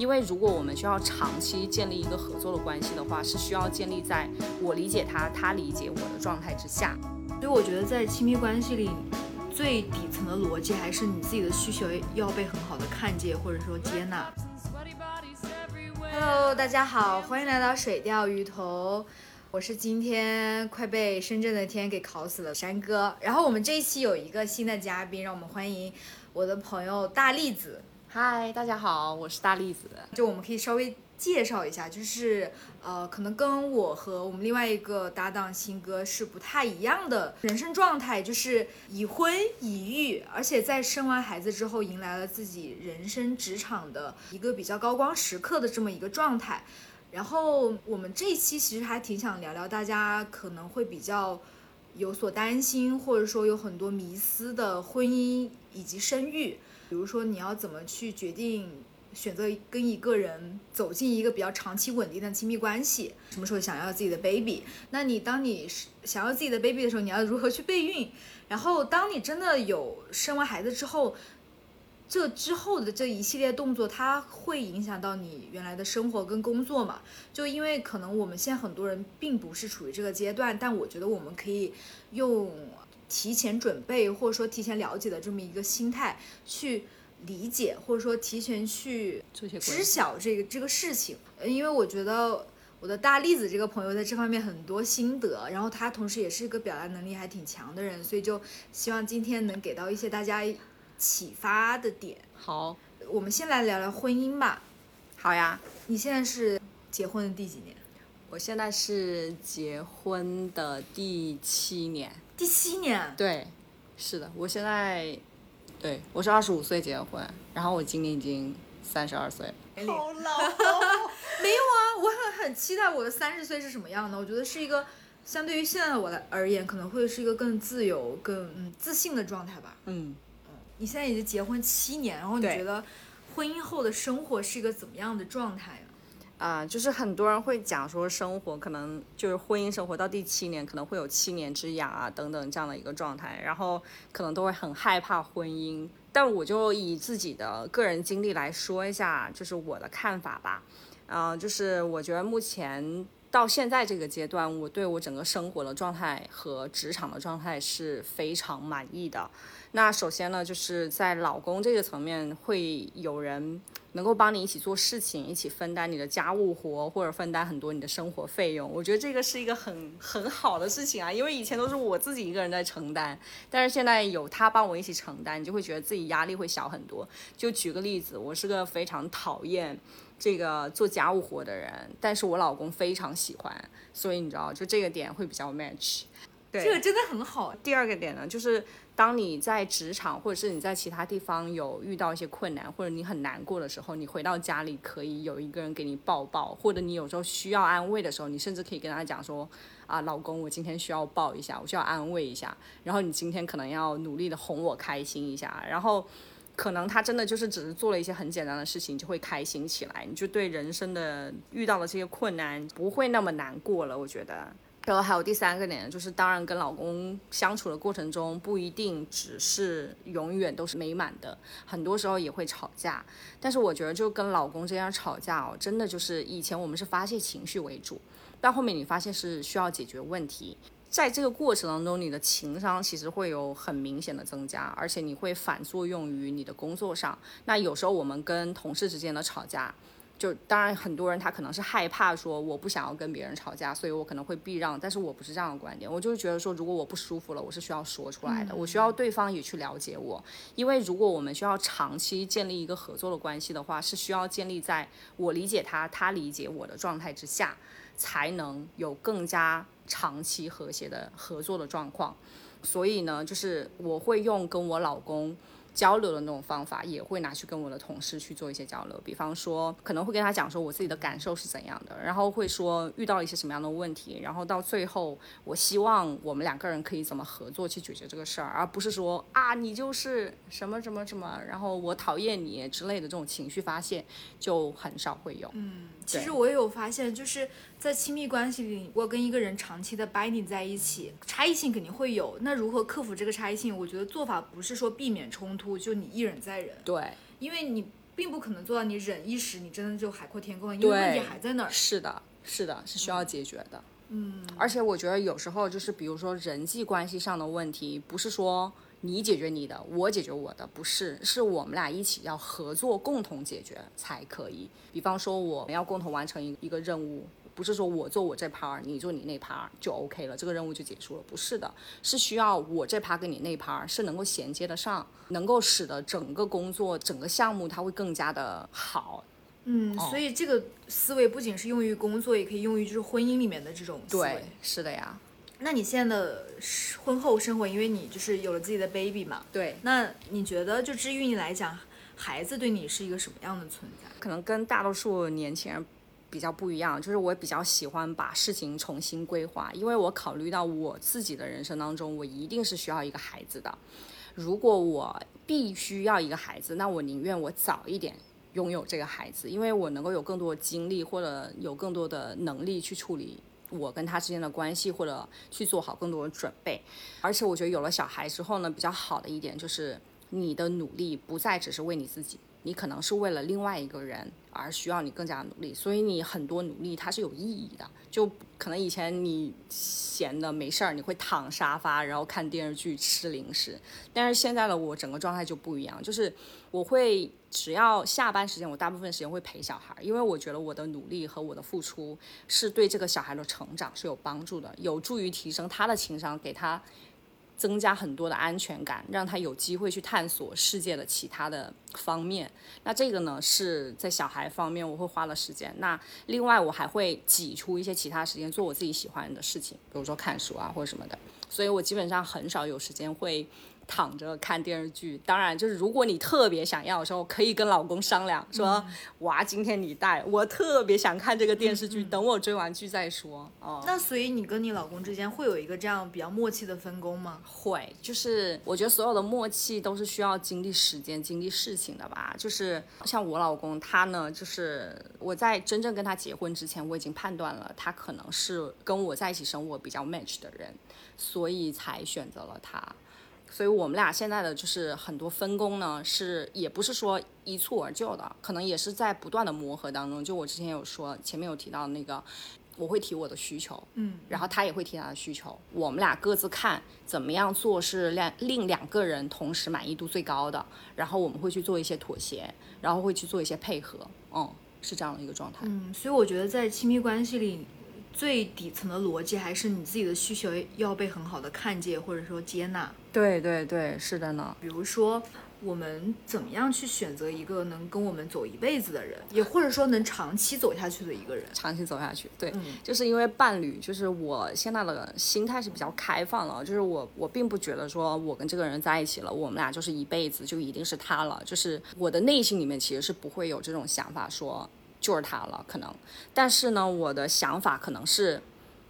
因为如果我们需要长期建立一个合作的关系的话，是需要建立在我理解他，他理解我的状态之下。所以我觉得在亲密关系里，最底层的逻辑还是你自己的需求要被很好的看见或者说接纳。Hello，大家好，欢迎来到水钓鱼头，我是今天快被深圳的天给烤死了山哥。然后我们这一期有一个新的嘉宾，让我们欢迎我的朋友大栗子。嗨，大家好，我是大栗子。就我们可以稍微介绍一下，就是呃，可能跟我和我们另外一个搭档新哥是不太一样的人生状态，就是已婚已育，而且在生完孩子之后，迎来了自己人生职场的一个比较高光时刻的这么一个状态。然后我们这一期其实还挺想聊聊大家可能会比较有所担心，或者说有很多迷思的婚姻以及生育。比如说，你要怎么去决定选择跟一个人走进一个比较长期稳定的亲密关系？什么时候想要自己的 baby？那你当你想要自己的 baby 的时候，你要如何去备孕？然后，当你真的有生完孩子之后，这之后的这一系列动作，它会影响到你原来的生活跟工作嘛？就因为可能我们现在很多人并不是处于这个阶段，但我觉得我们可以用。提前准备或者说提前了解的这么一个心态去理解，或者说提前去知晓这个这个事情。因为我觉得我的大栗子这个朋友在这方面很多心得，然后他同时也是一个表达能力还挺强的人，所以就希望今天能给到一些大家启发的点。好，我们先来聊聊婚姻吧。好呀，你现在是结婚的第几年？我现在是结婚的第七年。第七年，对，是的，我现在，对我是二十五岁结的婚，然后我今年已经三十二岁了，好老，没有啊，我很很期待我的三十岁是什么样的，我觉得是一个相对于现在的我来而言，可能会是一个更自由、更嗯自信的状态吧。嗯。嗯，你现在已经结婚七年，然后你觉得婚姻后的生活是一个怎么样的状态呀？啊，啊就是很多人会讲说，生活可能就是婚姻生活到第七年，可能会有七年之痒啊等等这样的一个状态，然后可能都会很害怕婚姻。但我就以自己的个人经历来说一下，就是我的看法吧。啊，就是我觉得目前到现在这个阶段，我对我整个生活的状态和职场的状态是非常满意的。那首先呢，就是在老公这个层面，会有人。能够帮你一起做事情，一起分担你的家务活，或者分担很多你的生活费用，我觉得这个是一个很很好的事情啊。因为以前都是我自己一个人在承担，但是现在有他帮我一起承担，你就会觉得自己压力会小很多。就举个例子，我是个非常讨厌这个做家务活的人，但是我老公非常喜欢，所以你知道，就这个点会比较 match。对，这个真的很好。第二个点呢，就是。当你在职场或者是你在其他地方有遇到一些困难，或者你很难过的时候，你回到家里可以有一个人给你抱抱，或者你有时候需要安慰的时候，你甚至可以跟他讲说：“啊，老公，我今天需要抱一下，我需要安慰一下。”然后你今天可能要努力的哄我开心一下，然后可能他真的就是只是做了一些很简单的事情，就会开心起来，你就对人生的遇到的这些困难不会那么难过了。我觉得。然后还有第三个点，就是当然跟老公相处的过程中，不一定只是永远都是美满的，很多时候也会吵架。但是我觉得就跟老公这样吵架哦，真的就是以前我们是发泄情绪为主，到后面你发现是需要解决问题，在这个过程当中，你的情商其实会有很明显的增加，而且你会反作用于你的工作上。那有时候我们跟同事之间的吵架。就当然，很多人他可能是害怕说我不想要跟别人吵架，所以我可能会避让。但是我不是这样的观点，我就是觉得说，如果我不舒服了，我是需要说出来的，我需要对方也去了解我。因为如果我们需要长期建立一个合作的关系的话，是需要建立在我理解他，他理解我的状态之下，才能有更加长期和谐的合作的状况。所以呢，就是我会用跟我老公。交流的那种方法也会拿去跟我的同事去做一些交流，比方说可能会跟他讲说我自己的感受是怎样的，然后会说遇到了一些什么样的问题，然后到最后我希望我们两个人可以怎么合作去解决这个事儿，而不是说啊你就是什么什么什么，然后我讨厌你之类的这种情绪发泄就很少会有。嗯，其实我也有发现，就是在亲密关系里，我跟一个人长期的 binding 在一起，差异性肯定会有。那如何克服这个差异性？我觉得做法不是说避免冲突。就你一忍再忍，对，因为你并不可能做到你忍一时，你真的就海阔天空了，因为问题还在那儿。是的，是的，是需要解决的。嗯，而且我觉得有时候就是，比如说人际关系上的问题，不是说你解决你的，我解决我的，不是，是我们俩一起要合作，共同解决才可以。比方说，我们要共同完成一一个任务，不是说我做我这 part，你做你那 part 就 OK 了，这个任务就结束了，不是的，是需要我这 part 跟你那 part 是能够衔接得上，能够使得整个工作、整个项目它会更加的好。嗯，哦所以这个思维不仅是用于工作，也可以用于就是婚姻里面的这种思维对。，是的呀，那你现在的婚后生活，因为你就是有了自己的 baby 嘛，对。那你觉得就至于你来讲，孩子对你是一个什么样的存在？可能跟大多数年轻人比较不一样，就是我比较喜欢把事情重新规划，因为我考虑到我自己的人生当中，我一定是需要一个孩子的。如果我必须要一个孩子，那我宁愿我早一点拥有这个孩子，因为我能够有更多的精力或者有更多的能力去处理我跟他之间的关系，或者去做好更多的准备。而且我觉得有了小孩之后呢，比较好的一点就是你的努力不再只是为你自己，你可能是为了另外一个人而需要你更加努力，所以你很多努力它是有意义的。就可能以前你闲的没事儿，你会躺沙发，然后看电视剧、吃零食，但是现在的我整个状态就不一样，就是我会只要下班时间，我大部分时间会陪小孩，因为我觉得我的努力和我的付出是对这个小孩的成长是有帮助的，有助于提升他的情商，给他增加很多的安全感，让他有机会去探索世界的其他的方面。那这个呢是在小孩方面我会花了时间。那另外我还会挤出一些其他时间做我自己喜欢的事情，比如说看书啊或者什么的。所以我基本上很少有时间会躺着看电视剧。当然，就是如果你特别想要的时候，可以跟老公商量说：“娃，今天你带，我特别想看这个电视剧，等我追完剧再说。”哦，那所以你跟你老公之间会有一个这样比较默契的分工吗？会，就是我觉得所有的默契都是需要经历时间、经历事情的吧。就是像我老公，他呢，就是我在真正跟他结婚之前，我已经判断了他可能是跟我在一起生活比较 match 的人，所以才选择了他。所以我们俩现在的就是很多分工呢，是也不是说一蹴而就的，可能也是在不断的磨合当中。就我之前有说，前面有提到那个，我会提我的需求，嗯，然后他也会提他的需求，我们俩各自看怎么样做是两令两个人同时满意度最高的，然后我们会去做一些妥协，然后会去做一些配合，嗯，是这样的一个状态。嗯，所以我觉得在亲密关系里，最底层的逻辑还是你自己的需求要被很好的看见或者说接纳。对对对，是的呢。比如说，我们怎么样去选择一个能跟我们走一辈子的人，也或者说能长期走下去的一个人？长期走下去，对，嗯就是因为伴侣，就是我现在的心态是比较开放了，就是我我并不觉得说我跟这个人在一起了，我们俩就是一辈子就一定是他了，就是我的内心里面其实是不会有这种想法说就是他了，可能，但是呢，我的想法可能是。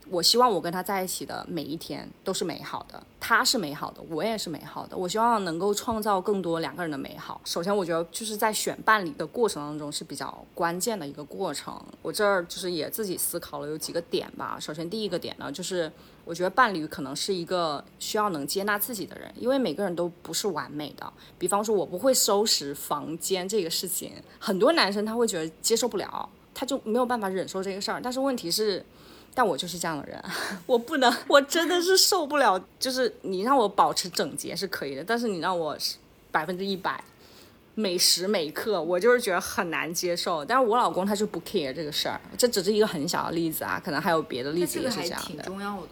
我希望我跟他在一起的每一天都是美好的，他是美好的，我也是美好的。我希望能够创造更多两个人的美好。首先，我觉得就是在选伴侣的过程当中是比较关键的一个过程。我这儿就是也自己思考了有几个点吧。首先，第一个点呢，就是我觉得伴侣可能是一个需要能接纳自己的人，因为每个人都不是完美的。比方说，我不会收拾房间这个事情，很多男生他会觉得接受不了，他就没有办法忍受这个事儿。但是问题是。但我就是这样的人，我不能，我真的是受不了。就是你让我保持整洁是可以的，但是你让我百分之一百每时每刻，我就是觉得很难接受。但是我老公他就不 care 这个事儿，这只是一个很小的例子啊，可能还有别的例子也那这个还挺是这样的。重要的。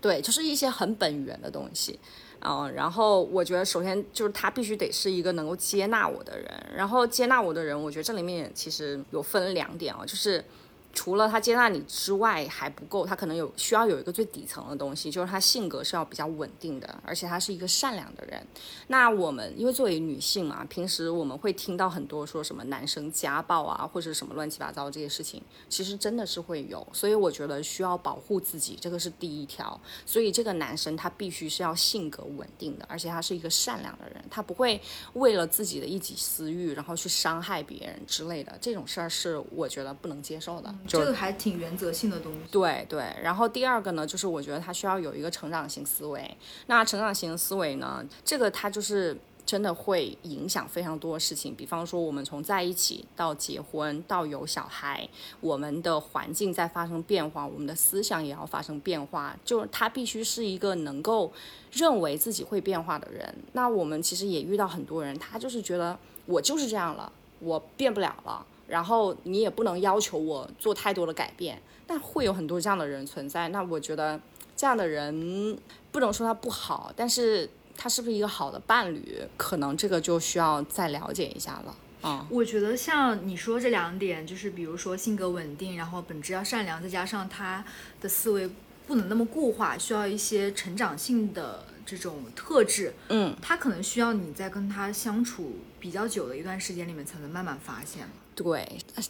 对，就是一些很本源的东西。嗯，然后我觉得首先就是他必须得是一个能够接纳我的人，然后接纳我的人，我觉得这里面其实有分两点啊，就是。除了他接纳你之外还不够，他可能有需要有一个最底层的东西，就是他性格是要比较稳定的，而且他是一个善良的人。那我们因为作为女性嘛，平时我们会听到很多说什么男生家暴啊，或者什么乱七八糟这些事情，其实真的是会有。所以我觉得需要保护自己，这个是第一条。所以这个男生他必须是要性格稳定的，而且他是一个善良的人，他不会为了自己的一己私欲，然后去伤害别人之类的。这种事儿是我觉得不能接受的。就这个还挺原则性的东西。对对，然后第二个呢，就是我觉得他需要有一个成长型思维。那成长型思维呢，这个他就是真的会影响非常多的事情。比方说，我们从在一起到结婚到有小孩，我们的环境在发生变化，我们的思想也要发生变化。就是他必须是一个能够认为自己会变化的人。那我们其实也遇到很多人，他就是觉得我就是这样了，我变不了了。然后你也不能要求我做太多的改变。但会有很多这样的人存在。那我觉得这样的人不能说他不好，但是他是不是一个好的伴侣，可能这个就需要再了解一下了。嗯，我觉得像你说这两点，就是比如说性格稳定，然后本质要善良，再加上他的思维不能那么固化，需要一些成长性的这种特质。嗯，他可能需要你在跟他相处比较久的一段时间里面，才能慢慢发现。对，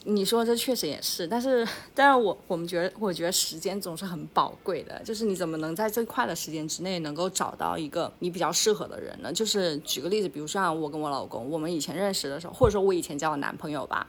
你说这确实也是，但是，但是我我们觉得，我觉得时间总是很宝贵的，就是你怎么能在最快的时间之内能够找到一个你比较适合的人呢？就是举个例子，比如像我跟我老公，我们以前认识的时候，或者说我以前交的男朋友吧，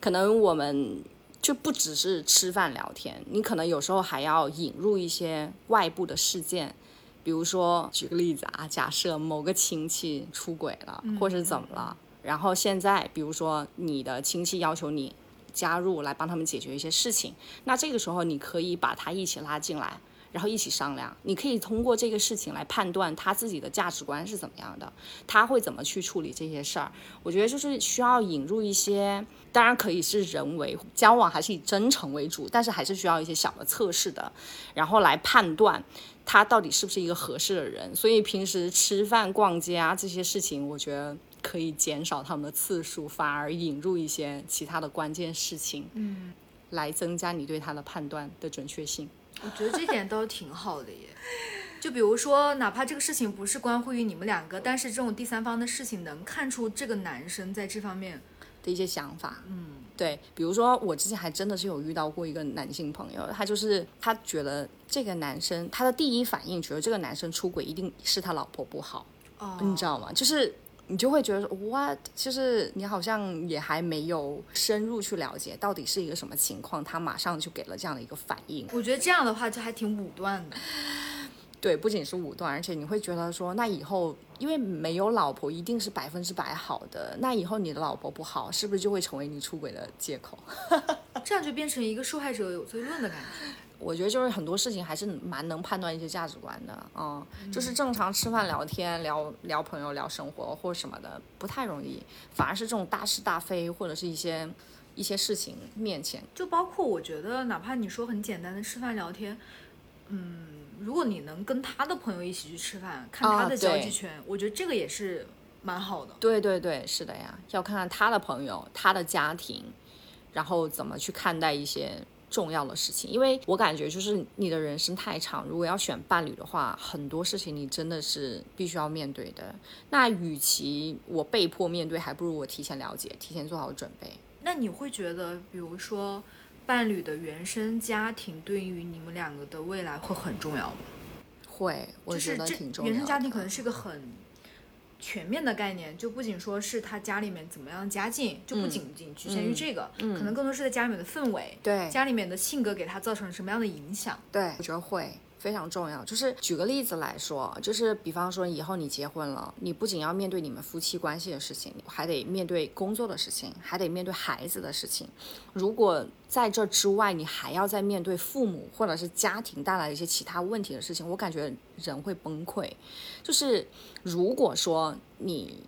可能我们就不只是吃饭聊天，你可能有时候还要引入一些外部的事件，比如说举个例子啊，假设某个亲戚出轨了，或是怎么了。然后现在，比如说你的亲戚要求你加入来帮他们解决一些事情，那这个时候你可以把他一起拉进来，然后一起商量。你可以通过这个事情来判断他自己的价值观是怎么样的，他会怎么去处理这些事儿。我觉得就是需要引入一些，当然可以是人为交往，还是以真诚为主，但是还是需要一些小的测试的，然后来判断他到底是不是一个合适的人。所以平时吃饭、逛街啊这些事情，我觉得。可以减少他们的次数，反而引入一些其他的关键事情，嗯，来增加你对他的判断的准确性。我觉得这点倒挺好的耶。就比如说，哪怕这个事情不是关乎于你们两个，但是这种第三方的事情能看出这个男生在这方面的一些想法。嗯，对。比如说，我之前还真的是有遇到过一个男性朋友，他就是他觉得这个男生，他的第一反应觉得这个男生出轨一定是他老婆不好，哦，你知道吗？就是。你就会觉得说，what？就是你好像也还没有深入去了解到底是一个什么情况，他马上就给了这样的一个反应。我觉得这样的话就还挺武断的。对，不仅是武断，而且你会觉得说，那以后因为没有老婆一定是百分之百好的，那以后你的老婆不好，是不是就会成为你出轨的借口？这样就变成一个受害者有罪论的感觉。我觉得就是很多事情还是蛮能判断一些价值观的，嗯，就是正常吃饭聊天聊聊朋友聊生活或什么的不太容易，反而是这种大是大非或者是一些一些事情面前，就包括我觉得哪怕你说很简单的吃饭聊天，嗯，如果你能跟他的朋友一起去吃饭，看他的交际圈，我觉得这个也是蛮好的。对对对，是的呀，要看看他的朋友、他的家庭，然后怎么去看待一些。重要的事情，因为我感觉就是你的人生太长，如果要选伴侣的话，很多事情你真的是必须要面对的。那与其我被迫面对，还不如我提前了解，提前做好准备。那你会觉得，比如说伴侣的原生家庭对于你们两个的未来会很重要吗？会，我觉得挺重要的。原生家庭可能是个很。全面的概念就不仅说是他家里面怎么样家境，就不仅仅局限于这个，可能更多是在家里面的氛围，对家里面的性格给他造成了什么样的影响？对，我觉得会。非常重要，就是举个例子来说，就是比方说以后你结婚了，你不仅要面对你们夫妻关系的事情，还得面对工作的事情，还得面对孩子的事情。如果在这之外，你还要再面对父母或者是家庭带来一些其他问题的事情，我感觉人会崩溃。就是如果说你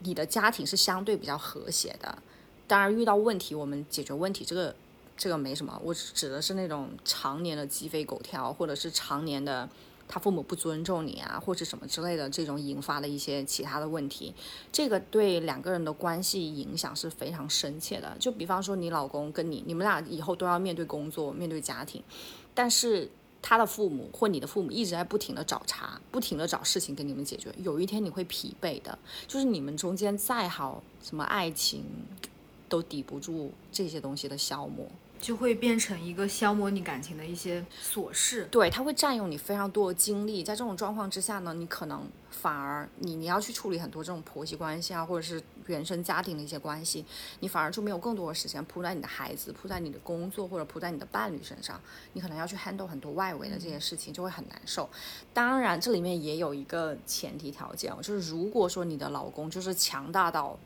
你的家庭是相对比较和谐的，当然遇到问题我们解决问题这个。这个没什么，我指的是那种常年的鸡飞狗跳，或者是常年的他父母不尊重你啊，或者什么之类的这种引发的一些其他的问题，这个对两个人的关系影响是非常深切的。就比方说你老公跟你，你们俩以后都要面对工作、面对家庭，但是他的父母或你的父母一直在不停的找茬，不停的找事情给你们解决，有一天你会疲惫的。就是你们中间再好什么爱情，都抵不住这些东西的消磨。就会变成一个消磨你感情的一些琐事。对，它会占用你非常多的精力。在这种状况之下呢，你可能反而你你要去处理很多这种婆媳关系啊，或者是原生家庭的一些关系，你反而就没有更多的时间扑在你的孩子、扑在你的工作或者扑在你的伴侣身上。你可能要去 handle 很多外围的这些事情，就会很难受。当然，这里面也有一个前提条件，就是如果说你的老公就是强大到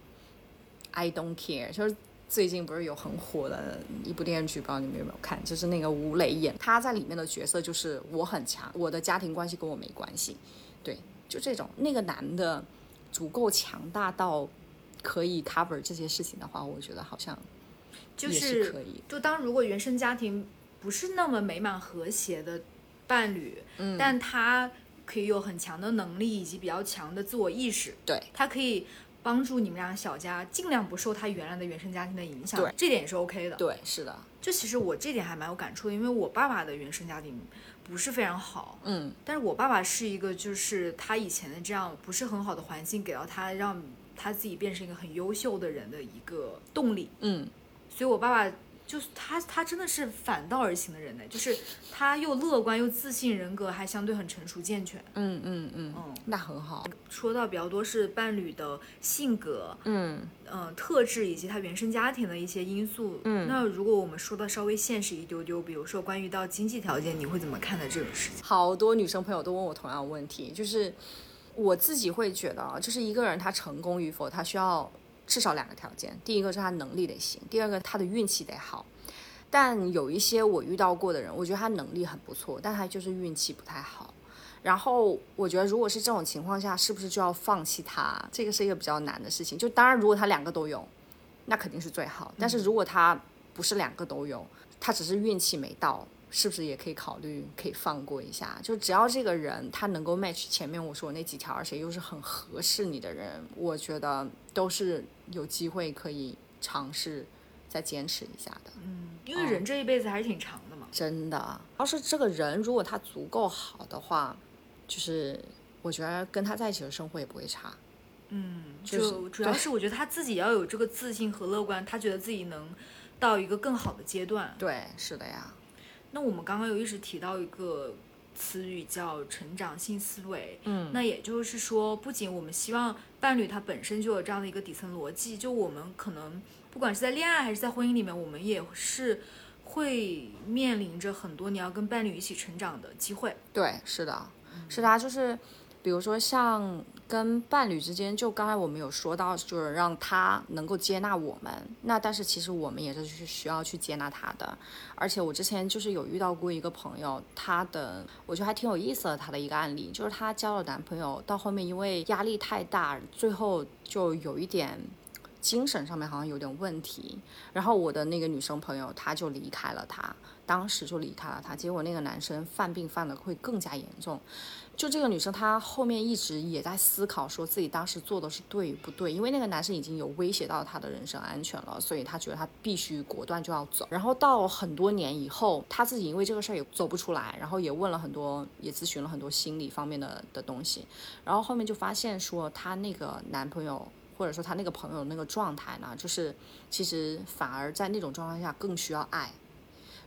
I don't care，就是。最近不是有很火的一部电视剧，不知道你们有没有看？就是那个吴磊演，他在里面的角色就是我很强，我的家庭关系跟我没关系。对，就这种那个男的足够强大到可以 cover 这些事情的话，我觉得好像就是可以。就当如果原生家庭不是那么美满和谐的伴侣，嗯，但他可以有很强的能力以及比较强的自我意识，对他可以。帮助你们俩小家尽量不受他原来的原生家庭的影响，对，这点也是 OK 的。对，是的。就其实我这点还蛮有感触的，因为我爸爸的原生家庭不是非常好，嗯，但是我爸爸是一个，就是他以前的这样不是很好的环境给到他，让他自己变成一个很优秀的人的一个动力，嗯，所以我爸爸。就是他，他真的是反道而行的人呢。就是他又乐观又自信，人格还相对很成熟健全。嗯嗯嗯嗯，那很好。说到比较多是伴侣的性格，嗯嗯，特质以及他原生家庭的一些因素。嗯，那如果我们说的稍微现实一丢丢，比如说关于到经济条件，你会怎么看待这种事情？好多女生朋友都问我同样的问题，就是我自己会觉得啊，就是一个人他成功与否，他需要。至少两个条件，第一个是他能力得行，第二个他的运气得好。但有一些我遇到过的人，我觉得他能力很不错，但他就是运气不太好。然后我觉得如果是这种情况下，是不是就要放弃他？这个是一个比较难的事情。就当然，如果他两个都有，那肯定是最好。但是如果他不是两个都有，他只是运气没到。是不是也可以考虑可以放过一下？就只要这个人他能够 match 前面我说那几条，而且又是很合适你的人，我觉得都是有机会可以尝试再坚持一下的。嗯，因为人这一辈子还是挺长的嘛。真的，要是这个人如果他足够好的话，就是我觉得跟他在一起的生活也不会差。嗯，就主要是我觉得他自己要有这个自信和乐观，他觉得自己能到一个更好的阶段。对，是的呀。那我们刚刚有一直提到一个词语叫成长性思维，嗯，那也就是说，不仅我们希望伴侣他本身就有这样的一个底层逻辑，就我们可能不管是在恋爱还是在婚姻里面，我们也是会面临着很多你要跟伴侣一起成长的机会。对，是的，是的，就是比如说像。跟伴侣之间，就刚才我们有说到，就是让他能够接纳我们。那但是其实我们也是需要去接纳他的。而且我之前就是有遇到过一个朋友，他的我觉得还挺有意思的，他的一个案例，就是她交了男朋友，到后面因为压力太大，最后就有一点精神上面好像有点问题。然后我的那个女生朋友，她就离开了他，当时就离开了他。结果那个男生犯病犯的会更加严重。就这个女生，她后面一直也在思考，说自己当时做的是对不对，因为那个男生已经有威胁到她的人身安全了，所以她觉得她必须果断就要走。然后到很多年以后，她自己因为这个事儿也走不出来，然后也问了很多，也咨询了很多心理方面的的东西，然后后面就发现说，她那个男朋友或者说她那个朋友那个状态呢，就是其实反而在那种状态下更需要爱。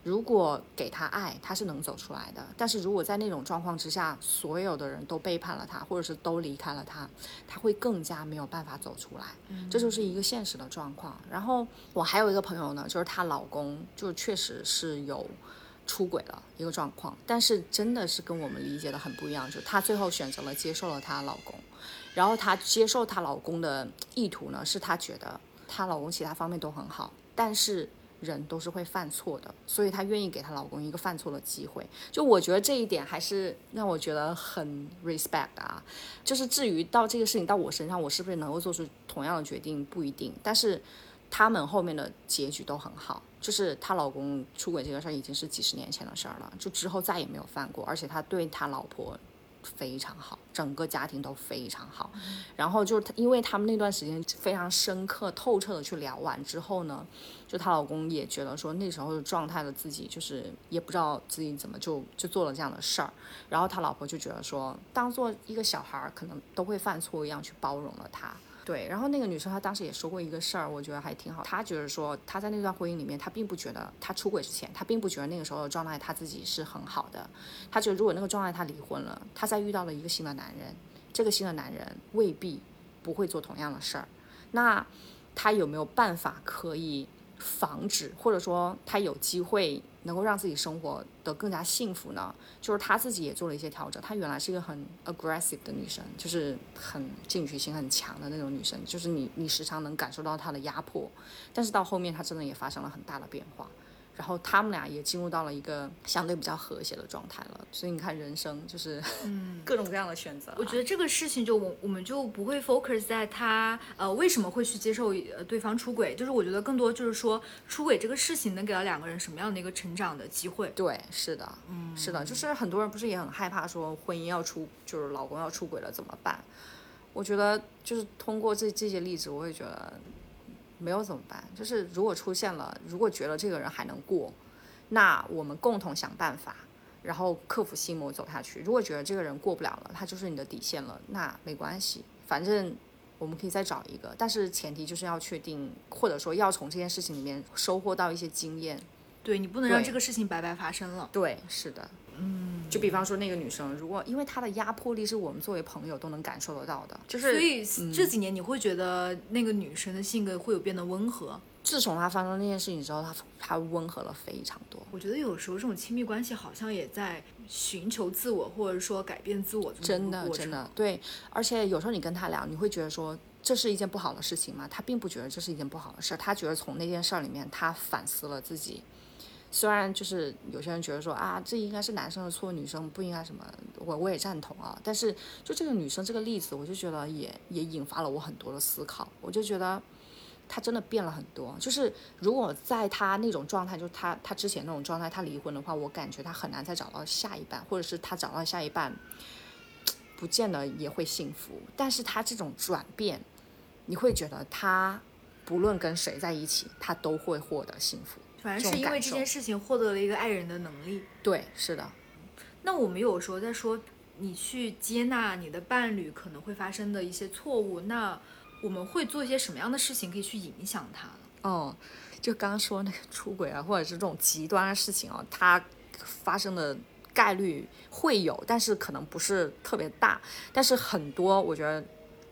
如果给他爱，他是能走出来的。但是如果在那种状况之下，所有的人都背叛了他，或者是都离开了他，他会更加没有办法走出来。这就是一个现实的状况。然后我还有一个朋友呢，就是她老公就确实是有出轨了一个状况，但是真的是跟我们理解的很不一样。就她最后选择了接受了她老公，然后她接受她老公的意图呢，是她觉得她老公其他方面都很好，但是。人都是会犯错的，所以她愿意给她老公一个犯错的机会。就我觉得这一点还是让我觉得很 respect 啊。就是至于到这个事情到我身上，我是不是能够做出同样的决定不一定。但是他们后面的结局都很好。就是她老公出轨这个事儿已经是几十年前的事儿了，就之后再也没有犯过，而且他对他老婆。非常好，整个家庭都非常好。然后就是因为他们那段时间非常深刻、透彻的去聊完之后呢，就她老公也觉得说那时候的状态的自己就是也不知道自己怎么就就做了这样的事儿。然后他老婆就觉得说，当做一个小孩儿可能都会犯错一样去包容了他。对，然后那个女生她当时也说过一个事儿，我觉得还挺好。她觉得说她在那段婚姻里面，她并不觉得她出轨之前，她并不觉得那个时候的状态她自己是很好的。她觉得如果那个状态她离婚了，她再遇到了一个新的男人，这个新的男人未必不会做同样的事儿。那她有没有办法可以防止，或者说他有机会？能够让自己生活的更加幸福呢？就是他自己也做了一些调整。她原来是一个很 aggressive 的女生，就是很进取心很强的那种女生，就是你你时常能感受到她的压迫。但是到后面，她真的也发生了很大的变化。然后他们俩也进入到了一个相对比较和谐的状态了，所以你看人生就是嗯 各种各样的选择。我觉得这个事情就我我们就不会 focus 在他呃为什么会去接受呃对方出轨，就是我觉得更多就是说出轨这个事情能给到两个人什么样的一个成长的机会。对，是的，嗯，是的，就是很多人不是也很害怕说婚姻要出就是老公要出轨了怎么办？我觉得就是通过这这些例子，我也觉得。没有怎么办？就是如果出现了，如果觉得这个人还能过，那我们共同想办法，然后克服心魔走下去。如果觉得这个人过不了了，他就是你的底线了，那没关系，反正我们可以再找一个。但是前提就是要确定，或者说要从这件事情里面收获到一些经验。对你不能让这个事情白白发生了。对，是的。嗯，就比方说那个女生，如果因为她的压迫力是我们作为朋友都能感受得到的，就是所以这几年你会觉得那个女生的性格会有变得温和。自从她发生那件事情之后，她她温和了非常多。我觉得有时候这种亲密关系好像也在寻求自我，或者说改变自我。真的真的对，而且有时候你跟她聊，你会觉得说这是一件不好的事情吗？她并不觉得这是一件不好的事，她觉得从那件事儿里面她反思了自己。虽然就是有些人觉得说啊，这应该是男生的错，女生不应该什么，我我也赞同啊。但是就这个女生这个例子，我就觉得也也引发了我很多的思考。我就觉得她真的变了很多。就是如果在她那种状态，就她她之前那种状态，她离婚的话，我感觉她很难再找到下一半，或者是她找到下一半，不见得也会幸福。但是她这种转变，你会觉得她不论跟谁在一起，她都会获得幸福。反正是因为这件事情获得了一个爱人的能力。对，是的。那我们有时候在说你去接纳你的伴侣可能会发生的一些错误，那我们会做一些什么样的事情可以去影响他呢？哦，就刚刚说那个出轨啊，或者是这种极端的事情啊，它发生的概率会有，但是可能不是特别大。但是很多，我觉得。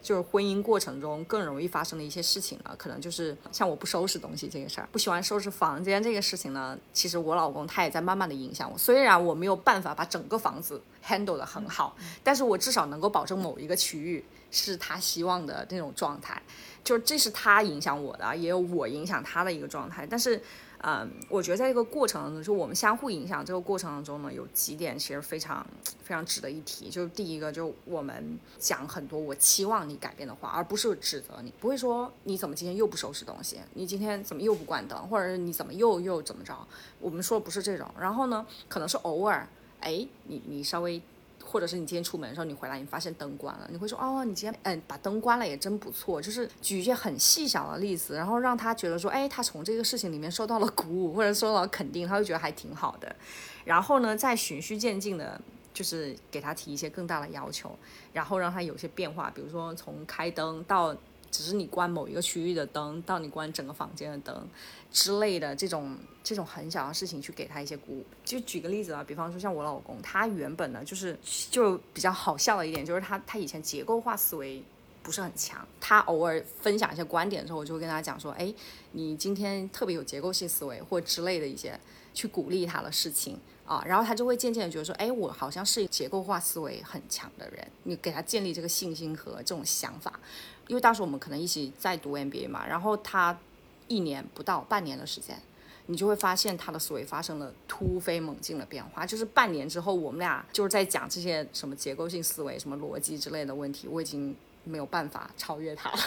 就是婚姻过程中更容易发生的一些事情呢，可能就是像我不收拾东西这个事儿，不喜欢收拾房间这个事情呢，其实我老公他也在慢慢的影响我。虽然我没有办法把整个房子 handle 的很好，但是我至少能够保证某一个区域是他希望的那种状态。就这是他影响我的，也有我影响他的一个状态，但是。嗯，我觉得在这个过程中，就我们相互影响这个过程当中呢，有几点其实非常非常值得一提。就是第一个，就我们讲很多我期望你改变的话，而不是指责你，不会说你怎么今天又不收拾东西，你今天怎么又不关灯，或者是你怎么又又怎么着。我们说不是这种。然后呢，可能是偶尔，哎，你你稍微。或者是你今天出门的时候，你回来你发现灯关了，你会说哦，你今天嗯把灯关了也真不错。就是举一些很细小的例子，然后让他觉得说，哎，他从这个事情里面受到了鼓舞或者受到了肯定，他会觉得还挺好的。然后呢，再循序渐进的，就是给他提一些更大的要求，然后让他有些变化，比如说从开灯到。只是你关某一个区域的灯，到你关整个房间的灯之类的这种这种很小的事情，去给他一些鼓舞。就举个例子啊，比方说像我老公，他原本呢就是就比较好笑的一点，就是他他以前结构化思维不是很强。他偶尔分享一些观点的时候，我就会跟他讲说，哎，你今天特别有结构性思维或之类的一些去鼓励他的事情啊，然后他就会渐渐的觉得说，哎，我好像是结构化思维很强的人。你给他建立这个信心和这种想法。因为当时我们可能一起在读 MBA 嘛，然后他一年不到半年的时间，你就会发现他的思维发生了突飞猛进的变化。就是半年之后，我们俩就是在讲这些什么结构性思维、什么逻辑之类的问题，我已经没有办法超越他了。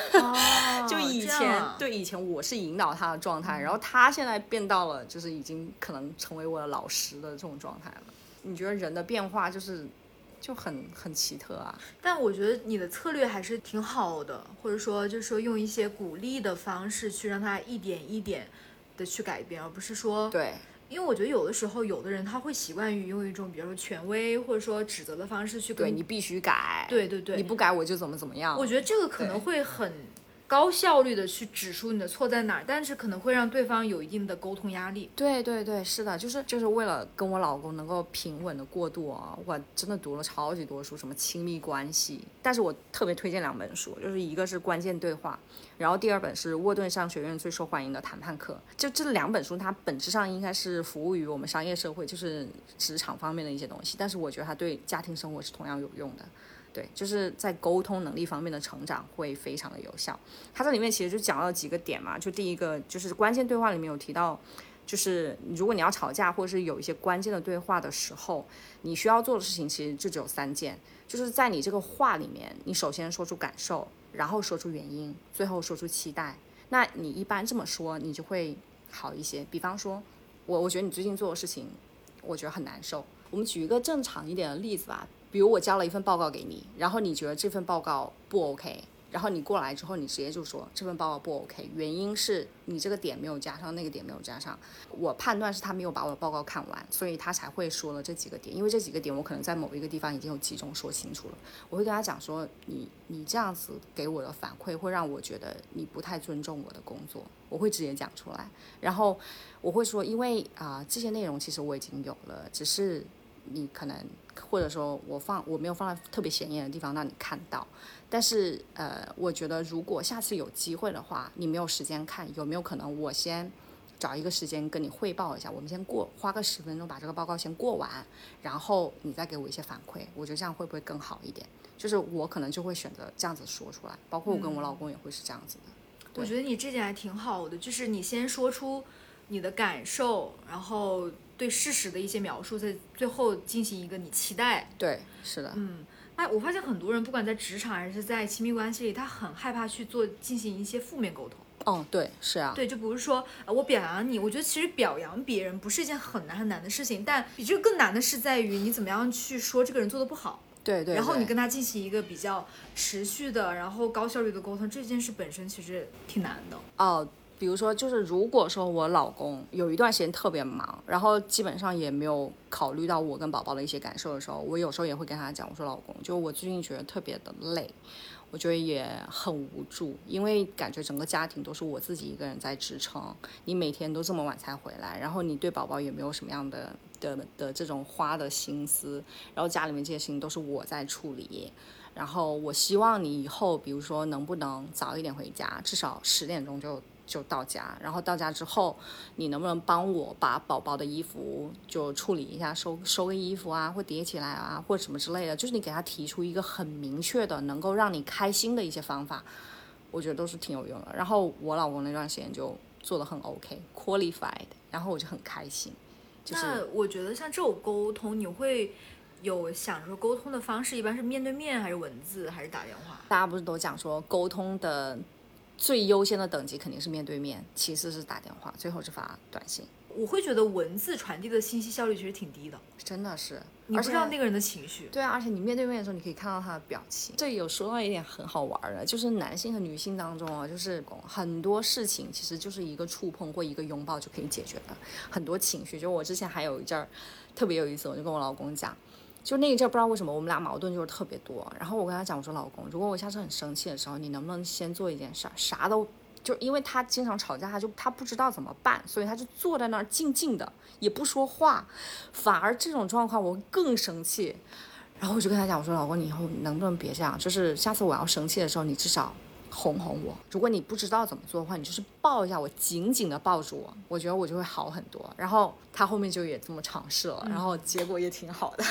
就以前对以前我是引导他的状态，然后他现在变到了就是已经可能成为我的老师的这种状态了。你觉得人的变化就是？就很很奇特啊，但我觉得你的策略还是挺好的，或者说就是说用一些鼓励的方式去让他一点一点的去改变，而不是说对，因为我觉得有的时候有的人他会习惯于用一种比如说权威或者说指责的方式去对你必须改，对对对，你不改我就怎么怎么样。我觉得这个可能会很高效率的去指出你的错在哪儿，但是可能会让对方有一定的沟通压力。对对对，是的，就是就是为了跟我老公能够平稳的过渡啊，我真的读了超级多书，什么亲密关系，但是我特别推荐两本书，就是一个是关键对话，然后第二本是沃顿商学院最受欢迎的谈判课。就这两本书，它本质上应该是服务于我们商业社会，就是职场方面的一些东西，但是我觉得它对家庭生活是同样有用的。对，就是在沟通能力方面的成长会非常的有效。它这里面其实就讲了几个点嘛，就第一个就是关键对话里面有提到，就是如果你要吵架或者是有一些关键的对话的时候，你需要做的事情其实就只有三件，就是在你这个话里面，你首先说出感受，然后说出原因，最后说出期待。那你一般这么说，你就会好一些。比方说，我我觉得你最近做的事情，我觉得很难受。我们举一个正常一点的例子吧。比如我交了一份报告给你，然后你觉得这份报告不 OK，然后你过来之后，你直接就说这份报告不 OK，原因是你这个点没有加上，那个点没有加上。我判断是他没有把我的报告看完，所以他才会说了这几个点。因为这几个点我可能在某一个地方已经有集中说清楚了。我会跟他讲说，你你这样子给我的反馈会让我觉得你不太尊重我的工作，我会直接讲出来。然后我会说，因为啊这些内容其实我已经有了，只是。你可能或者说我放我没有放在特别显眼的地方让你看到，但是呃，我觉得如果下次有机会的话，你没有时间看，有没有可能我先找一个时间跟你汇报一下？我们先过花个十分钟把这个报告先过完，然后你再给我一些反馈，我觉得这样会不会更好一点？就是我可能就会选择这样子说出来，包括我跟我老公也会是这样子的。我觉得你这点还挺好的，就是你先说出你的感受，然后。对事实的一些描述，在最后进行一个你期待。对，是的。嗯，那我发现很多人不管在职场还是在亲密关系里，他很害怕去做进行一些负面沟通。哦，对，是啊。对，就比如说，我表扬你，我觉得其实表扬别人不是一件很难很难的事情，但比这个更难的是在于你怎么样去说这个人做的不好。对对。然后你跟他进行一个比较持续的，然后高效率的沟通，这件事本身其实挺难的。哦。比如说，就是如果说我老公有一段时间特别忙，然后基本上也没有考虑到我跟宝宝的一些感受的时候，我有时候也会跟他讲，我说老公，就我最近觉得特别的累，我觉得也很无助，因为感觉整个家庭都是我自己一个人在支撑，你每天都这么晚才回来，然后你对宝宝也没有什么样的的的这种花的心思，然后家里面这些事情都是我在处理，然后我希望你以后，比如说能不能早一点回家，至少十点钟就。就到家，然后到家之后，你能不能帮我把宝宝的衣服就处理一下，收收个衣服啊，或叠起来啊，或者什么之类的，就是你给他提出一个很明确的，能够让你开心的一些方法，我觉得都是挺有用的。然后我老公那段时间就做的很 OK，qualified，然后我就很开心。那我觉得像这种沟通，你会有想说沟通的方式，一般是面对面，还是文字，还是打电话？大家不是都讲说沟通的。最优先的等级肯定是面对面，其次是打电话，最后是发短信。我会觉得文字传递的信息效率其实挺低的，真的是，你不知道那个人的情绪。对啊，而且你面对面的时候，你可以看到他的表情。这里有说到一点很好玩的，就是男性和女性当中啊，就是很多事情其实就是一个触碰或一个拥抱就可以解决的，很多情绪。就我之前还有一阵儿特别有意思，我就跟我老公讲。就那一阵不知道为什么我们俩矛盾就是特别多，然后我跟他讲，我说老公，如果我下次很生气的时候，你能不能先做一件事儿，啥都就因为他经常吵架，他就他不知道怎么办，所以他就坐在那儿静静的也不说话，反而这种状况我更生气，然后我就跟他讲，我说老公，你以后能不能别这样，就是下次我要生气的时候，你至少。哄哄我，如果你不知道怎么做的话，你就是抱一下我，紧紧的抱住我，我觉得我就会好很多。然后他后面就也这么尝试了，然后结果也挺好的。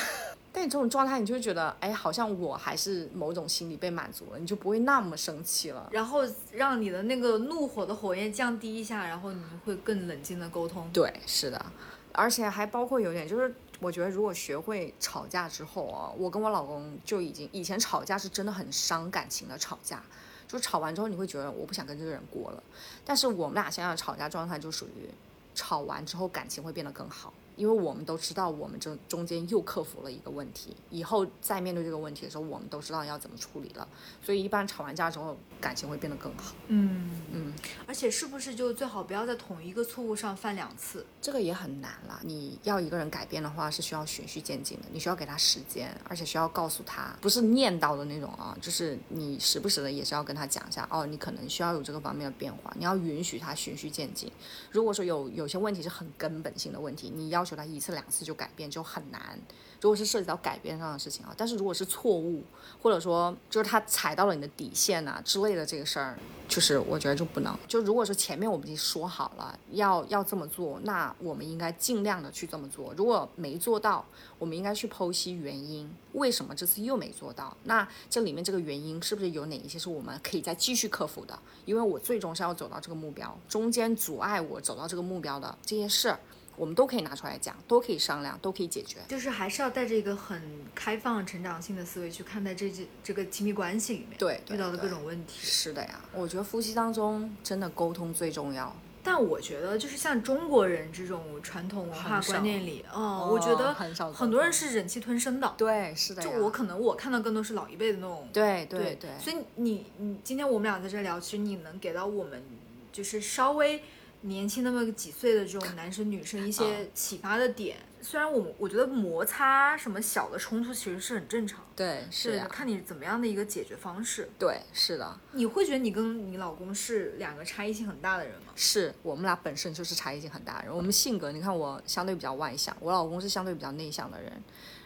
但你这种状态，你就会觉得，哎，好像我还是某种心理被满足了，你就不会那么生气了。然后让你的那个怒火的火焰降低一下，然后你会更冷静的沟通。对，是的，而且还包括有点，就是我觉得如果学会吵架之后啊，我跟我老公就已经以前吵架是真的很伤感情的吵架。就吵完之后，你会觉得我不想跟这个人过了。但是我们俩现在的吵架状态就属于，吵完之后感情会变得更好，因为我们都知道我们这中间又克服了一个问题，以后再面对这个问题的时候，我们都知道要怎么处理了。所以一般吵完架之后，感情会变得更好。嗯嗯，而且是不是就最好不要在同一个错误上犯两次？这个也很难了。你要一个人改变的话，是需要循序渐进的，你需要给他时间，而且需要告诉他，不是念叨的那种啊，就是你时不时的也是要跟他讲一下，哦，你可能需要有这个方面的变化，你要允许他循序渐进。如果说有有些问题是很根本性的问题，你要求他一次两次就改变就很难。如果是涉及到改变上的事情啊，但是如果是错误，或者说就是他踩到了你的底线呐、之类的这个事儿，就是我觉得就不能。就如果说前面我们已经说好了要要这么做，那我们应该尽量的去这么做。如果没做到，我们应该去剖析原因，为什么这次又没做到？那这里面这个原因是不是有哪一些是我们可以再继续克服的？因为我最终是要走到这个目标，中间阻碍我走到这个目标的这些事儿。我们都可以拿出来讲，都可以商量，都可以解决。就是还是要带着一个很开放、成长性的思维去看待这这这个亲密关系里面对遇到的各种问题。是的呀，我觉得夫妻当中真的沟通最重要。但我觉得，就是像中国人这种传统文化观念里，哦，哦我觉得很少很多人是忍气吞声的。对，是的。就我可能我看到更多是老一辈的那种。对对对所以你你今天我们俩在这聊，其实你能给到我们就是稍微年轻那么几岁的这种男生女生一些启发的点。虽然我我觉得摩擦什么小的冲突其实是很正常，对是呀，看你怎么样的一个解决方式。对是的，你会觉得你跟你老公是两个差异性很大的人吗？是我们俩本身就是差异性很大的人。我们性格，你看我相对比较外向，我老公是相对比较内向的人。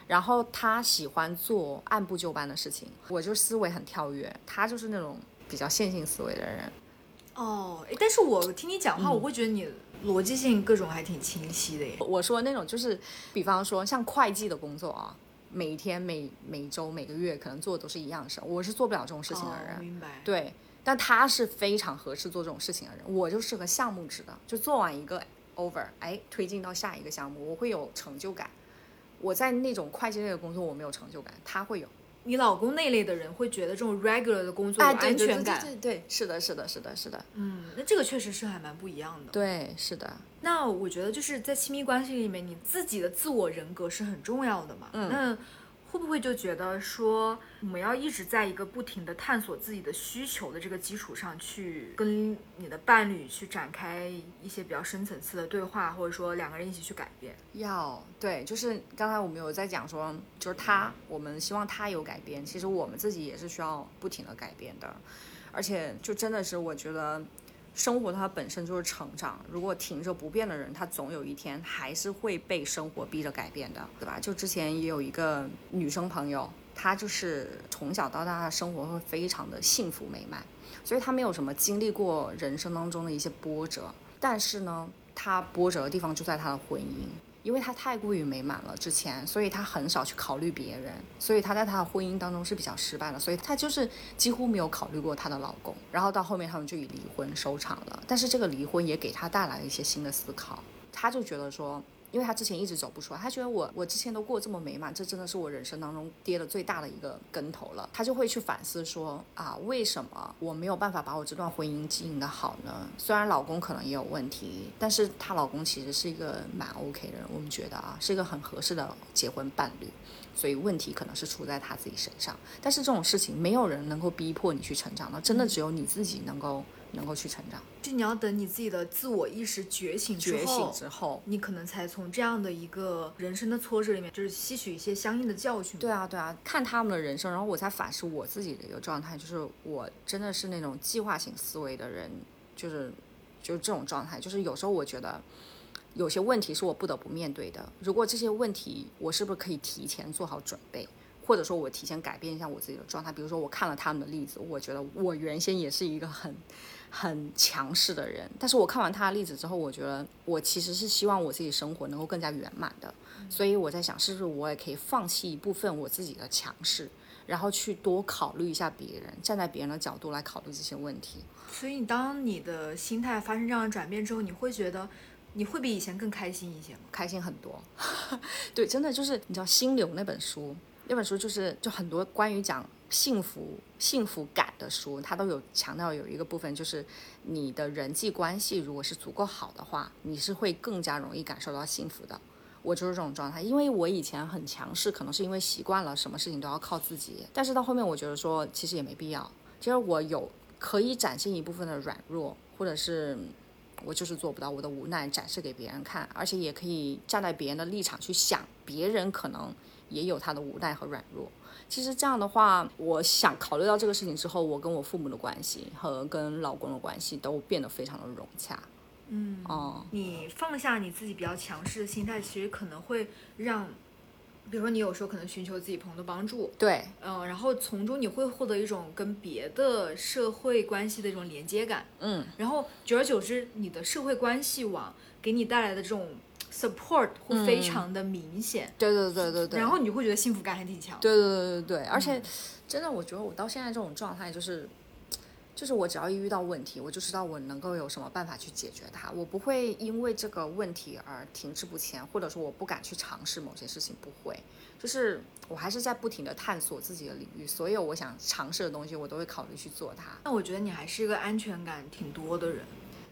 然后他喜欢做按部就班的事情，我就思维很跳跃，他就是那种比较线性思维的人。哦，诶但是我听你讲话，嗯我会觉得你逻辑性各种还挺清晰的耶。我说那种就是，比方说像会计的工作啊，每天、每每周、每个月可能做的都是一样的事，我是做不了这种事情的人。哦、明白。对，但他是非常合适做这种事情的人，我就适合项目制的，就做完一个 over，哎，推进到下一个项目，我会有成就感。我在那种会计类的工作我没有成就感，他会有。你老公那类的人会觉得这种 regular 的工作安对对全感。对对对，是的，是的，是的，是的，嗯，那这个确实是还蛮不一样的。对，是的，那我觉得就是在亲密关系里面，你自己的自我人格是很重要的嘛。嗯那会不会就觉得说，我们要一直在一个不停的探索自己的需求的这个基础上去跟你的伴侣去展开一些比较深层次的对话，或者说两个人一起去改变？要对，就是刚才我们有在讲说，就是他，我们希望他有改变，其实我们自己也是需要不停的改变的，而且就真的是我觉得。生活它本身就是成长，如果停着不变的人，他总有一天还是会被生活逼着改变的，对吧？就之前也有一个女生朋友，她就是从小到大的生活会非常的幸福美满，所以她没有什么经历过人生当中的一些波折，但是呢，她波折的地方就在她的婚姻。因为她太过于美满了之前，所以她很少去考虑别人，所以她在她的婚姻当中是比较失败的，所以她就是几乎没有考虑过她的老公。然后到后面他们就以离婚收场了，但是这个离婚也给她带来了一些新的思考，她就觉得说。因为他之前一直走不出来，他觉得我我之前都过这么美满，这真的是我人生当中跌的最大的一个跟头了。他就会去反思说啊，为什么我没有办法把我这段婚姻经营的好呢？虽然老公可能也有问题，但是她老公其实是一个蛮 OK 的人，我们觉得啊，是一个很合适的结婚伴侣。所以问题可能是出在他自己身上，但是这种事情没有人能够逼迫你去成长的，真的只有你自己能够能够去成长。就你要等你自己的自我意识觉醒之觉醒，之后，你可能才从这样的一个人生的挫折里面，就是吸取一些相应的教训。对啊，对啊，看他们的人生，然后我才反思我自己的一个状态，就是我真的是那种计划型思维的人，就是就是这种状态，就是有时候我觉得有些问题是我不得不面对的，如果这些问题我是不是可以提前做好准备？或者说，我提前改变一下我自己的状态。比如说，我看了他们的例子，我觉得我原先也是一个很很强势的人，但是我看完他的例子之后，我觉得我其实是希望我自己生活能够更加圆满的。所以我在想，是不是我也可以放弃一部分我自己的强势，然后去多考虑一下别人，站在别人的角度来考虑这些问题。所以，当你的心态发生这样的转变之后，你会觉得你会比以前更开心一些吗？开心很多，对，真的就是你知道《心流》那本书，那本书就是就很多关于讲幸福幸福感的书，它都有强调有一个部分，就是你的人际关系如果是足够好的话，你是会更加容易感受到幸福的。我就是这种状态，因为我以前很强势，可能是因为习惯了什么事情都要靠自己。但是到后面，我觉得说其实也没必要。其实我有可以展现一部分的软弱，或者是我就是做不到我的无奈展示给别人看，而且也可以站在别人的立场去想，别人可能也有他的无奈和软弱。其实这样的话，我想考虑到这个事情之后，我跟我父母的关系和跟老公的关系都变得非常的融洽。嗯，哦，你放下你自己比较强势的心态，其实可能会让，比如说你有时候可能寻求自己朋友的帮助，对，嗯，然后从中你会获得一种跟别的社会关系的一种连接感，嗯，然后久而久之，你的社会关系网给你带来的这种 support 会非常的明显，对对对对对。然后你就会觉得幸福感还挺强。对对对对对，而且真的，我觉得我到现在这种状态就是。就是我只要一遇到问题，我就知道我能够有什么办法去解决它，我不会因为这个问题而停滞不前，或者说我不敢去尝试某些事情，不会。就是我还是在不停的探索自己的领域，所有我想尝试的东西，我都会考虑去做它。那我觉得你还是一个安全感挺多的人。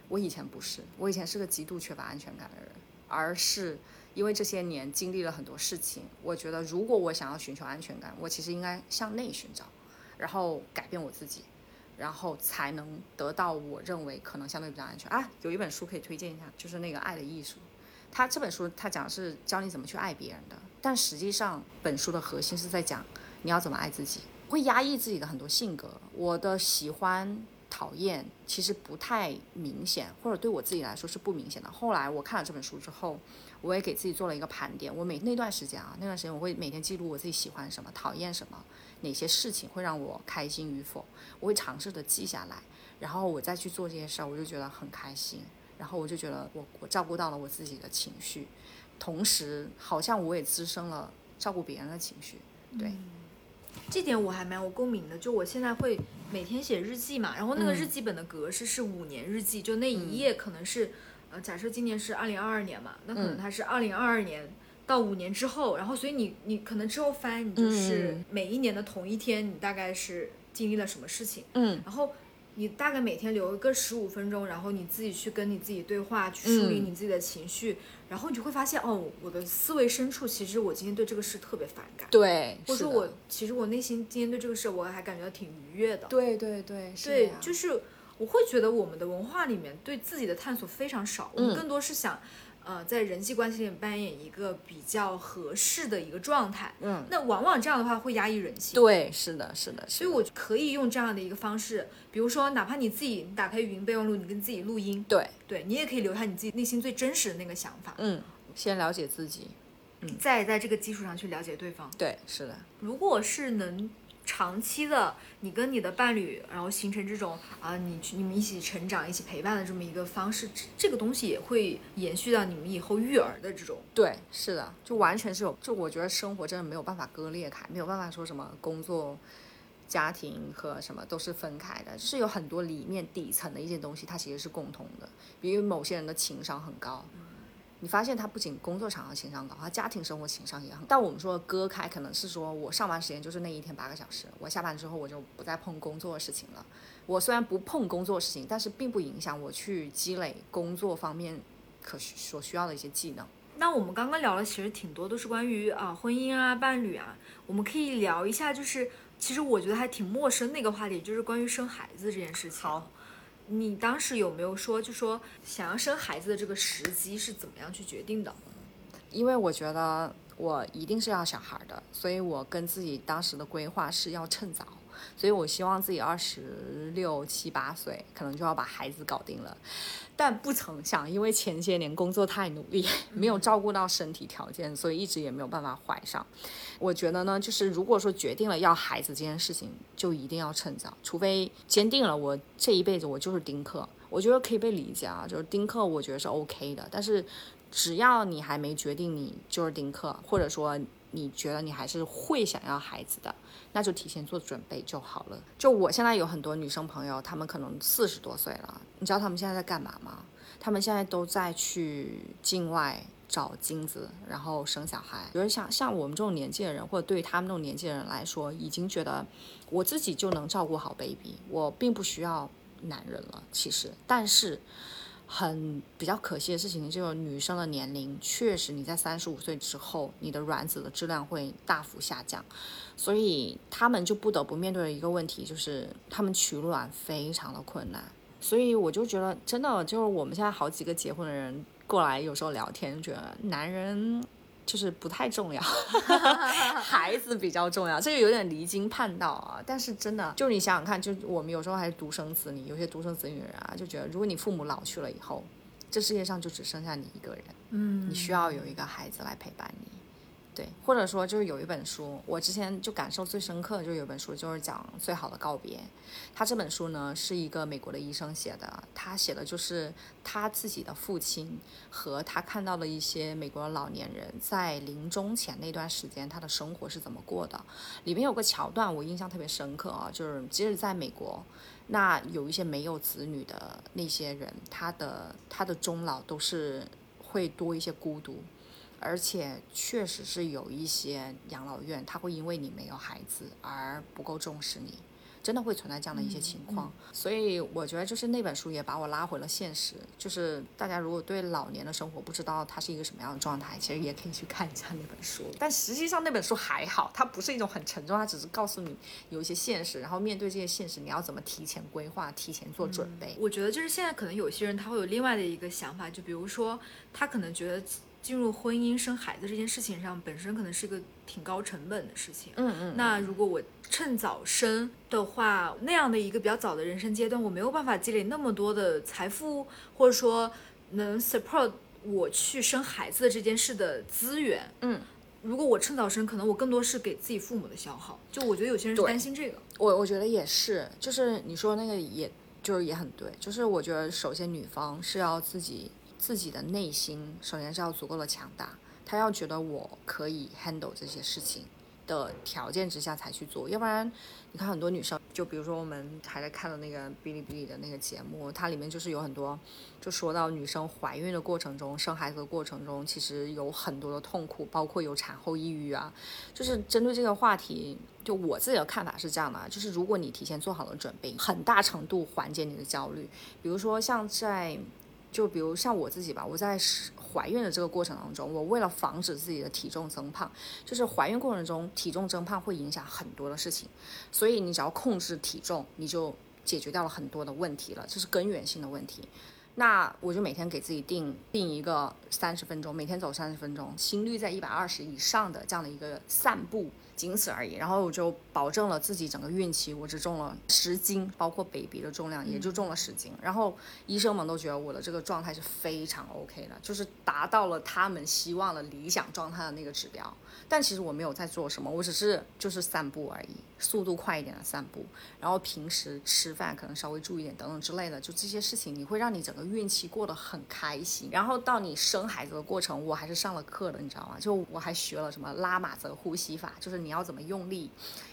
我以前不是，我以前是个极度缺乏安全感的人，而是因为这些年经历了很多事情，我觉得如果我想要寻求安全感，我其实应该向内寻找，然后改变我自己。然后才能得到我认为可能相对比较安全啊。有一本书可以推荐一下，就是那个《爱的艺术》。它这本书它讲的是教你怎么去爱别人的，但实际上本书的核心是在讲你要怎么爱自己。会压抑自己的很多性格，我的喜欢、讨厌其实不太明显，或者对我自己来说是不明显的。后来我看了这本书之后。我也给自己做了一个盘点，我每那段时间啊，那段时间我会每天记录我自己喜欢什么、讨厌什么，哪些事情会让我开心与否，我会尝试的记下来，然后我再去做这些事儿，我就觉得很开心，然后我就觉得我我照顾到了我自己的情绪，同时好像我也滋生了照顾别人的情绪，对，这点我还蛮有共鸣的，就我现在会每天写日记嘛，然后那个日记本的格式是五年日记，就那一页可能是。呃，假设今年是二零二二年嘛，那可能它是二零二二年到五年之后，然后所以你你可能之后翻，你就是每一年的同一天，你大概是经历了什么事情，嗯，然后你大概每天留一个十五分钟，然后你自己去跟你自己对话，去梳理你自己的情绪，然后你就会发现，哦，我的思维深处其实我今天对这个事特别反感，对，或者说我其实我内心今天对这个事我还感觉到挺愉悦的，对对对，对，就是。我会觉得我们的文化里面对自己的探索非常少，我们更多是想，呃，在人际关系里扮演一个比较合适的一个状态。嗯，那往往这样的话会压抑人性。对，是的，是的。所以我可以用这样的一个方式，比如说，哪怕你自己打开语音备忘录，你跟自己录音。对，对你也可以留下你自己内心最真实的那个想法。嗯，先了解自己，嗯，再在这个基础上去了解对方。对，是的。如果是能。长期的，你跟你的伴侣，然后形成这种啊，你去你们一起成长、一起陪伴的这么一个方式，这个东西也会延续到你们以后育儿的这种。对，是的，就完全是有，就我觉得生活真的没有办法割裂开，没有办法说什么工作、家庭和什么都是分开的，是有很多里面底层的一些东西，它其实是共同的。比如某些人的情商很高。你发现他不仅工作场合情商高，他家庭生活情商也很。但我们说割开，可能是说我上班时间就是那一天八个小时，我下班之后我就不再碰工作的事情了。我虽然不碰工作事情，但是并不影响我去积累工作方面可所需要的一些技能。那我们刚刚聊了其实挺多，都是关于啊婚姻啊伴侣啊，我们可以聊一下，就是其实我觉得还挺陌生的一个话题，就是关于生孩子这件事情。好。你当时有没有说，就说想要生孩子的这个时机是怎么样去决定的？因为我觉得我一定是要小孩的，所以我跟自己当时的规划是要趁早。所以我希望自己二十六七八岁，可能就要把孩子搞定了，但不曾想，因为前些年工作太努力，没有照顾到身体条件，所以一直也没有办法怀上。我觉得呢，就是如果说决定了要孩子这件事情，就一定要趁早，除非坚定了我这一辈子我就是丁克，我觉得可以被理解啊，就是丁克，我觉得是 OK 的。但是只要你还没决定你就是丁克，或者说你觉得你还是会想要孩子的。那就提前做准备就好了。就我现在有很多女生朋友，她们可能四十多岁了，你知道她们现在在干嘛吗？她们现在都在去境外找精子，然后生小孩。比如像像我们这种年纪的人，或者对于他们这种年纪的人来说，已经觉得我自己就能照顾好 baby，我并不需要男人了。其实，但是。很比较可惜的事情就是女生的年龄确实你在三十五岁之后，你的卵子的质量会大幅下降，所以他们就不得不面对了一个问题就是他们取卵非常的困难。所以我就觉得真的就是我们现在好几个结婚的人过来，有时候聊天觉得男人就是不太重要，孩子比较重要，这个有点离经叛道啊。但是真的就是你想想看，就我们有时候还是独生子女，有些独生子女人啊，就觉得如果你父母老去了以后，这世界上就只剩下你一个人，嗯你需要有一个孩子来陪伴你。对，或者说就是有一本书，我之前就感受最深刻就有一本书，就是讲最好的告别。他这本书呢是一个美国的医生写的，他写的就是他自己的父亲和他看到的一些美国的老年人在临终前那段时间他的生活是怎么过的。里面有个桥段我印象特别深刻啊，就是即使在美国，那有一些没有子女的那些人，他的他的终老都是会多一些孤独。而且确实是有一些养老院，他会因为你没有孩子而不够重视你，真的会存在这样的一些情况。所以我觉得就是那本书也把我拉回了现实，就是大家如果对老年的生活不知道它是一个什么样的状态，其实也可以去看一下那本书。但实际上那本书还好，它不是一种很沉重，它只是告诉你有一些现实，然后面对这些现实，你要怎么提前规划、提前做准备。我觉得就是现在可能有些人他会有另外的一个想法，就比如说他可能觉得进入婚姻生孩子这件事情上本身可能是个挺高成本的事情。嗯嗯，那如果我趁早生的话，那样的一个比较早的人生阶段，我没有办法积累那么多的财富，或者说能 support 我去生孩子的这件事的资源。嗯，如果我趁早生，可能我更多是给自己父母的消耗。就我觉得有些人是担心这个。我我觉得也是，就是你说那个也就是也很对，就是我觉得首先女方是要自己自己的内心首先是要足够的强大，她要觉得我可以 handle 这些事情的条件之下才去做，要不然你看很多女生，就比如说我们还在看的那个哔哩哔哩的那个节目，它里面就是有很多就说到女生怀孕的过程中、生孩子的过程中，其实有很多的痛苦，包括有产后抑郁啊。就是针对这个话题，就我自己的看法是这样的啊，就是如果你提前做好了准备，很大程度缓解你的焦虑。比如说像在，就比如像我自己吧，我在怀孕的这个过程当中，我为了防止自己的体重增胖，就是怀孕过程中体重增胖会影响很多的事情，所以你只要控制体重，你就解决掉了很多的问题了，这是根源性的问题。那我就每天给自己定定一个三十分钟，每天走三十分钟，心率在一百二十以上的这样的一个散步，仅此而已。然后我就保证了自己整个孕期我只重了十斤，包括 baby 的重量也就重了十斤。然后医生们都觉得我的这个状态是非常 OK 的，就是达到了他们希望的理想状态的那个指标。但其实我没有在做什么，我只是就是散步而已，速度快一点的散步，然后平时吃饭可能稍微注意点等等之类的，就这些事情，你会让你整个孕期过得很开心。然后到你生孩子的过程，我还是上了课的，你知道吗？就我还学了什么拉马泽呼吸法，就是你要怎么用力。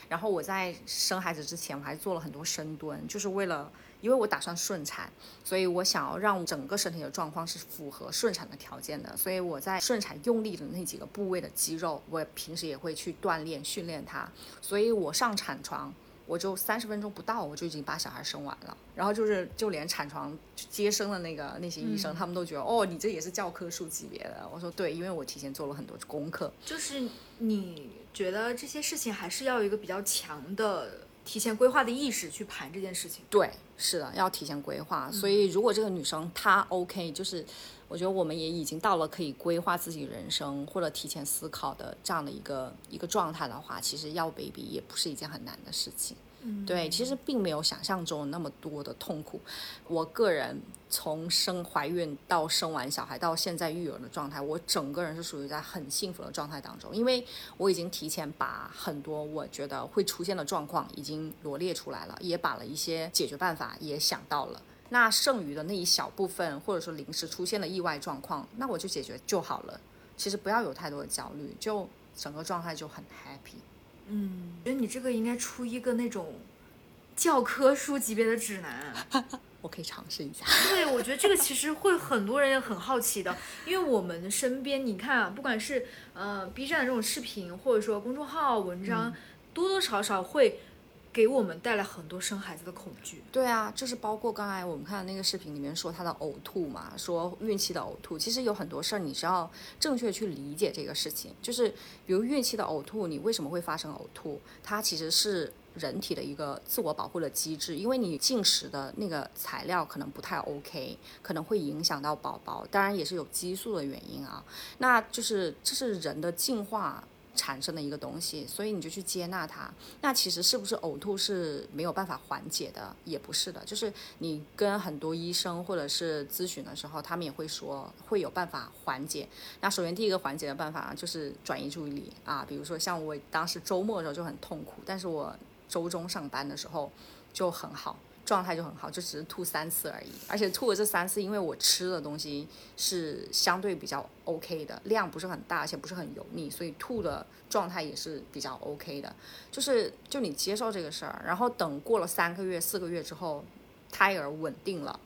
然后我在生孩子之前，我还做了很多深蹲，就是为了。因为我打算顺产，所以我想要让整个身体的状况是符合顺产的条件的，所以我在顺产用力的那几个部位的肌肉，我平时也会去锻炼训练它。所以我上产床，我就三十分钟不到，我就已经把小孩生完了。然后就是就连产床接生的那个那些医生，他们都觉得哦，你这也是教科书级别的。我说对，因为我提前做了很多功课。就是你觉得这些事情还是要有一个比较强的提前规划的意识去盘这件事情。对，是的，要提前规划。所以如果这个女生她 OK，就是我觉得我们也已经到了可以规划自己人生或者提前思考的这样的一个一个状态的话，其实要 baby 也不是一件很难的事情。对，其实并没有想象中那么多的痛苦。我个人从生怀孕到生完小孩到现在育儿的状态，我整个人是属于在很幸福的状态当中，因为我已经提前把很多我觉得会出现的状况已经罗列出来了，也把了一些解决办法也想到了。那剩余的那一小部分，或者说临时出现的意外状况，那我就解决就好了。其实不要有太多的焦虑，就整个状态就很 happy。嗯，觉得你这个应该出一个那种教科书级别的指南。我可以尝试一下。对，我觉得这个其实会很多人也很好奇的，因为我们身边你看啊，不管是呃 B 站的这种视频，或者说公众号文章，多多少少会给我们带来很多生孩子的恐惧。对啊，就是包括刚才我们看的那个视频里面说她的呕吐嘛，说孕期的呕吐，其实有很多事儿你是要正确去理解这个事情。就是比如孕期的呕吐，你为什么会发生呕吐？它其实是人体的一个自我保护的机制，因为你进食的那个材料可能不太 OK，可能会影响到宝宝，当然也是有激素的原因啊。那就是这是人的进化。产生的一个东西，所以你就去接纳它。那其实是不是呕吐是没有办法缓解的？也不是的，就是你跟很多医生或者是咨询的时候，他们也会说会有办法缓解。那首先第一个缓解的办法就是转移注意力啊，比如说像我当时周末的时候就很痛苦，但是我周中上班的时候就很好。状态就很好，就只是吐三次而已，而且吐了这三次，因为我吃的东西是相对比较 OK 的，量不是很大，而且不是很油腻，所以吐的状态也是比较 OK 的。就是就你接受这个事儿，然后等过了三个月、四个月之后，胎儿稳定了，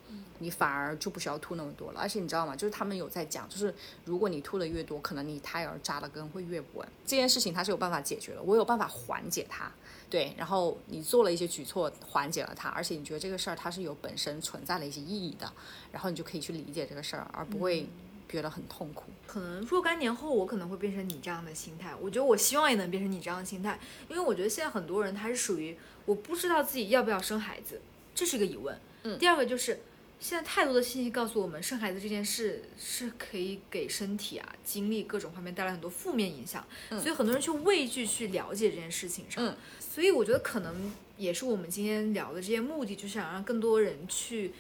你反而就不需要吐那么多了。而且你知道吗？就是他们有在讲，就是如果你吐的越多，可能你胎儿扎的根会越稳。这件事情它是有办法解决的，我有办法缓解它。对，然后你做了一些举措缓解了它，而且你觉得这个事儿它是有本身存在的一些意义的，然后你就可以去理解这个事儿，而不会觉得很痛苦。可能若干年后，我可能会变成你这样的心态。我觉得我希望也能变成你这样的心态，因为我觉得现在很多人他是属于我不知道自己要不要生孩子，这是一个疑问。嗯。第二个就是。现在太多的信息告诉我们，生孩子这件事是可以给身体啊、精力各种方面带来很多负面影响，所以很多人去畏惧去了解这件事情上。所以我觉得可能也是我们今天聊的这些目的，就是想让更多人去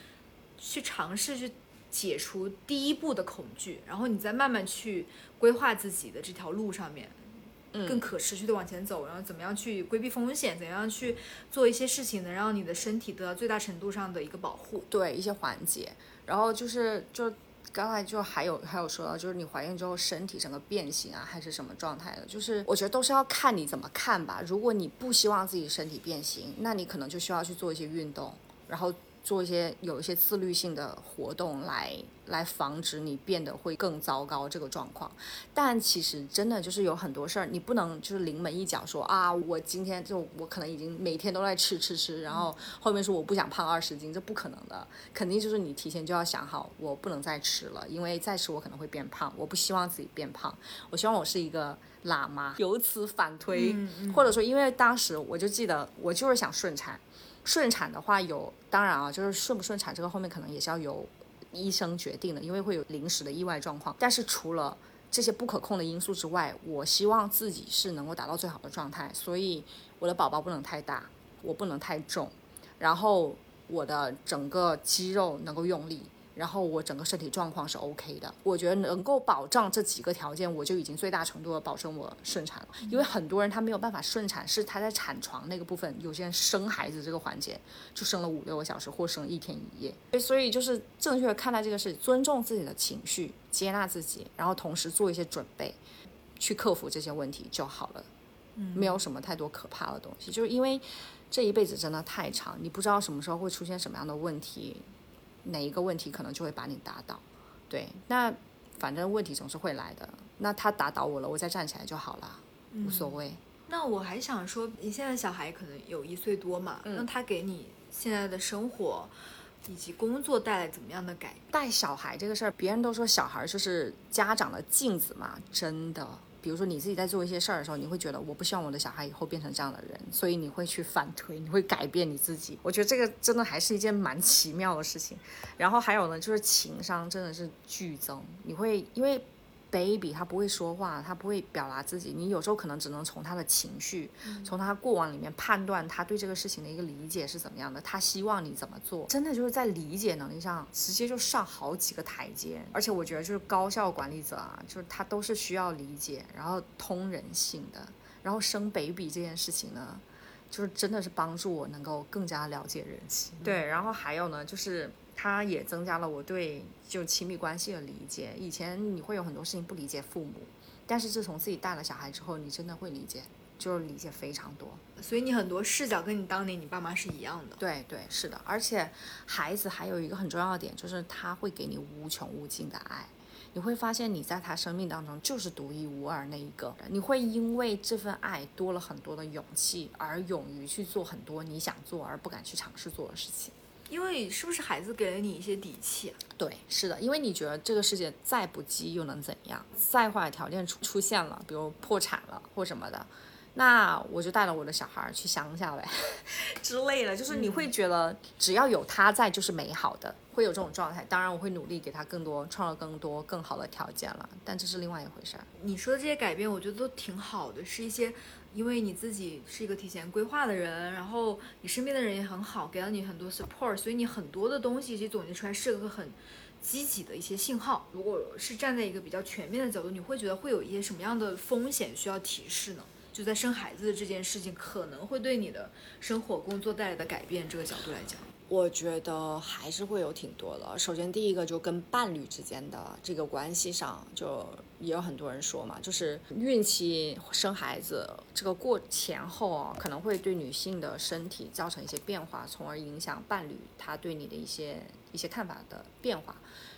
去尝试去解除第一步的恐惧，然后你再慢慢去规划自己的这条路上面。更可持续的往前走，然后怎么样去规避风险，怎样去做一些事情，能让你的身体得到最大程度上的一个保护，对一些缓解。然后就是就刚才就还有还有说到，就是你怀孕之后身体整个变形啊，还是什么状态的？就是我觉得都是要看你怎么看吧。如果你不希望自己身体变形，那你可能就需要去做一些运动，然后。做一些有一些自律性的活动来来防止你变得会更糟糕这个状况，但其实真的就是有很多事儿，你不能就是临门一脚说啊，我今天就我可能已经每天都在吃吃吃，然后后面说我不想胖二十斤，这不可能的，肯定就是你提前就要想好，我不能再吃了，因为再吃我可能会变胖，我不希望自己变胖，我希望我是一个喇嘛，由此反推，或者说因为当时我就记得我就是想顺产。顺产的话有，当然啊，就是顺不顺产这个后面可能也是要由医生决定的，因为会有临时的意外状况。但是除了这些不可控的因素之外，我希望自己是能够达到最好的状态，所以我的宝宝不能太大，我不能太重，然后我的整个肌肉能够用力。然后我整个身体状况是 OK 的，我觉得能够保障这几个条件，我就已经最大程度的保证我顺产了。因为很多人他没有办法顺产，是他在产床那个部分，有些人生孩子这个环节就生了五六个小时，或生一天一夜。所以就是正确的看待这个事，尊重自己的情绪，接纳自己，然后同时做一些准备，去克服这些问题就好了。嗯，没有什么太多可怕的东西，就是因为这一辈子真的太长，你不知道什么时候会出现什么样的问题。哪一个问题可能就会把你打倒，对，那反正问题总是会来的，那他打倒我了，我再站起来就好了，无所谓。那我还想说，你现在小孩可能有一岁多嘛，那他给你现在的生活以及工作带来怎么样的改变？带小孩这个事儿，别人都说小孩就是家长的镜子嘛，真的。比如说你自己在做一些事儿的时候，你会觉得我不希望我的小孩以后变成这样的人，所以你会去反推，你会改变你自己。我觉得这个真的还是一件蛮奇妙的事情。然后还有呢，就是情商真的是剧增，你会因为。Baby 他不会说话，他不会表达自己，你有时候可能只能从他的情绪，从他过往里面判断他对这个事情的一个理解是怎么样的，他希望你怎么做，真的就是在理解能力上直接就上好几个台阶。而且我觉得就是高效管理者啊，就是他都是需要理解，然后通人性的。然后生 baby 这件事情呢，就是真的是帮助我能够更加了解人性。对，然后还有呢，就是。它也增加了我对就亲密关系的理解。以前你会有很多事情不理解父母，但是自从自己带了小孩之后，你真的会理解，就是理解非常多。所以你很多视角跟你当年你爸妈是一样的。对对，是的。而且孩子还有一个很重要的点，就是他会给你无穷无尽的爱。你会发现你在他生命当中就是独一无二那一个。你会因为这份爱多了很多的勇气，而勇于去做很多你想做而不敢去尝试做的事情。因为是不是孩子给了你一些底气？对，是的，因为你觉得这个世界再不济又能怎样？再坏的条件出出现了，比如破产了或什么的。那我就带了我的小孩去乡下呗，之类的，就是你会觉得只要有他在就是美好的，会有这种状态。当然，我会努力给他更多创造更多更好的条件了，但这是另外一回事儿。你说的这些改变，我觉得都挺好的，是一些因为你自己是一个提前规划的人，然后你身边的人也很好，给了你很多 support，所以你很多的东西其实总结出来是个很积极的一些信号。如果是站在一个比较全面的角度，你会觉得会有一些什么样的风险需要提示呢？就在生孩子的这件事情可能会对你的生活工作带来的改变这个角度来讲，我觉得还是会有挺多的。首先，第一个就跟伴侣之间的这个关系上，就也有很多人说嘛，就是孕期生孩子这个过前后啊，可能会对女性的身体造成一些变化，从而影响伴侣他对你的一些一些看法的变化。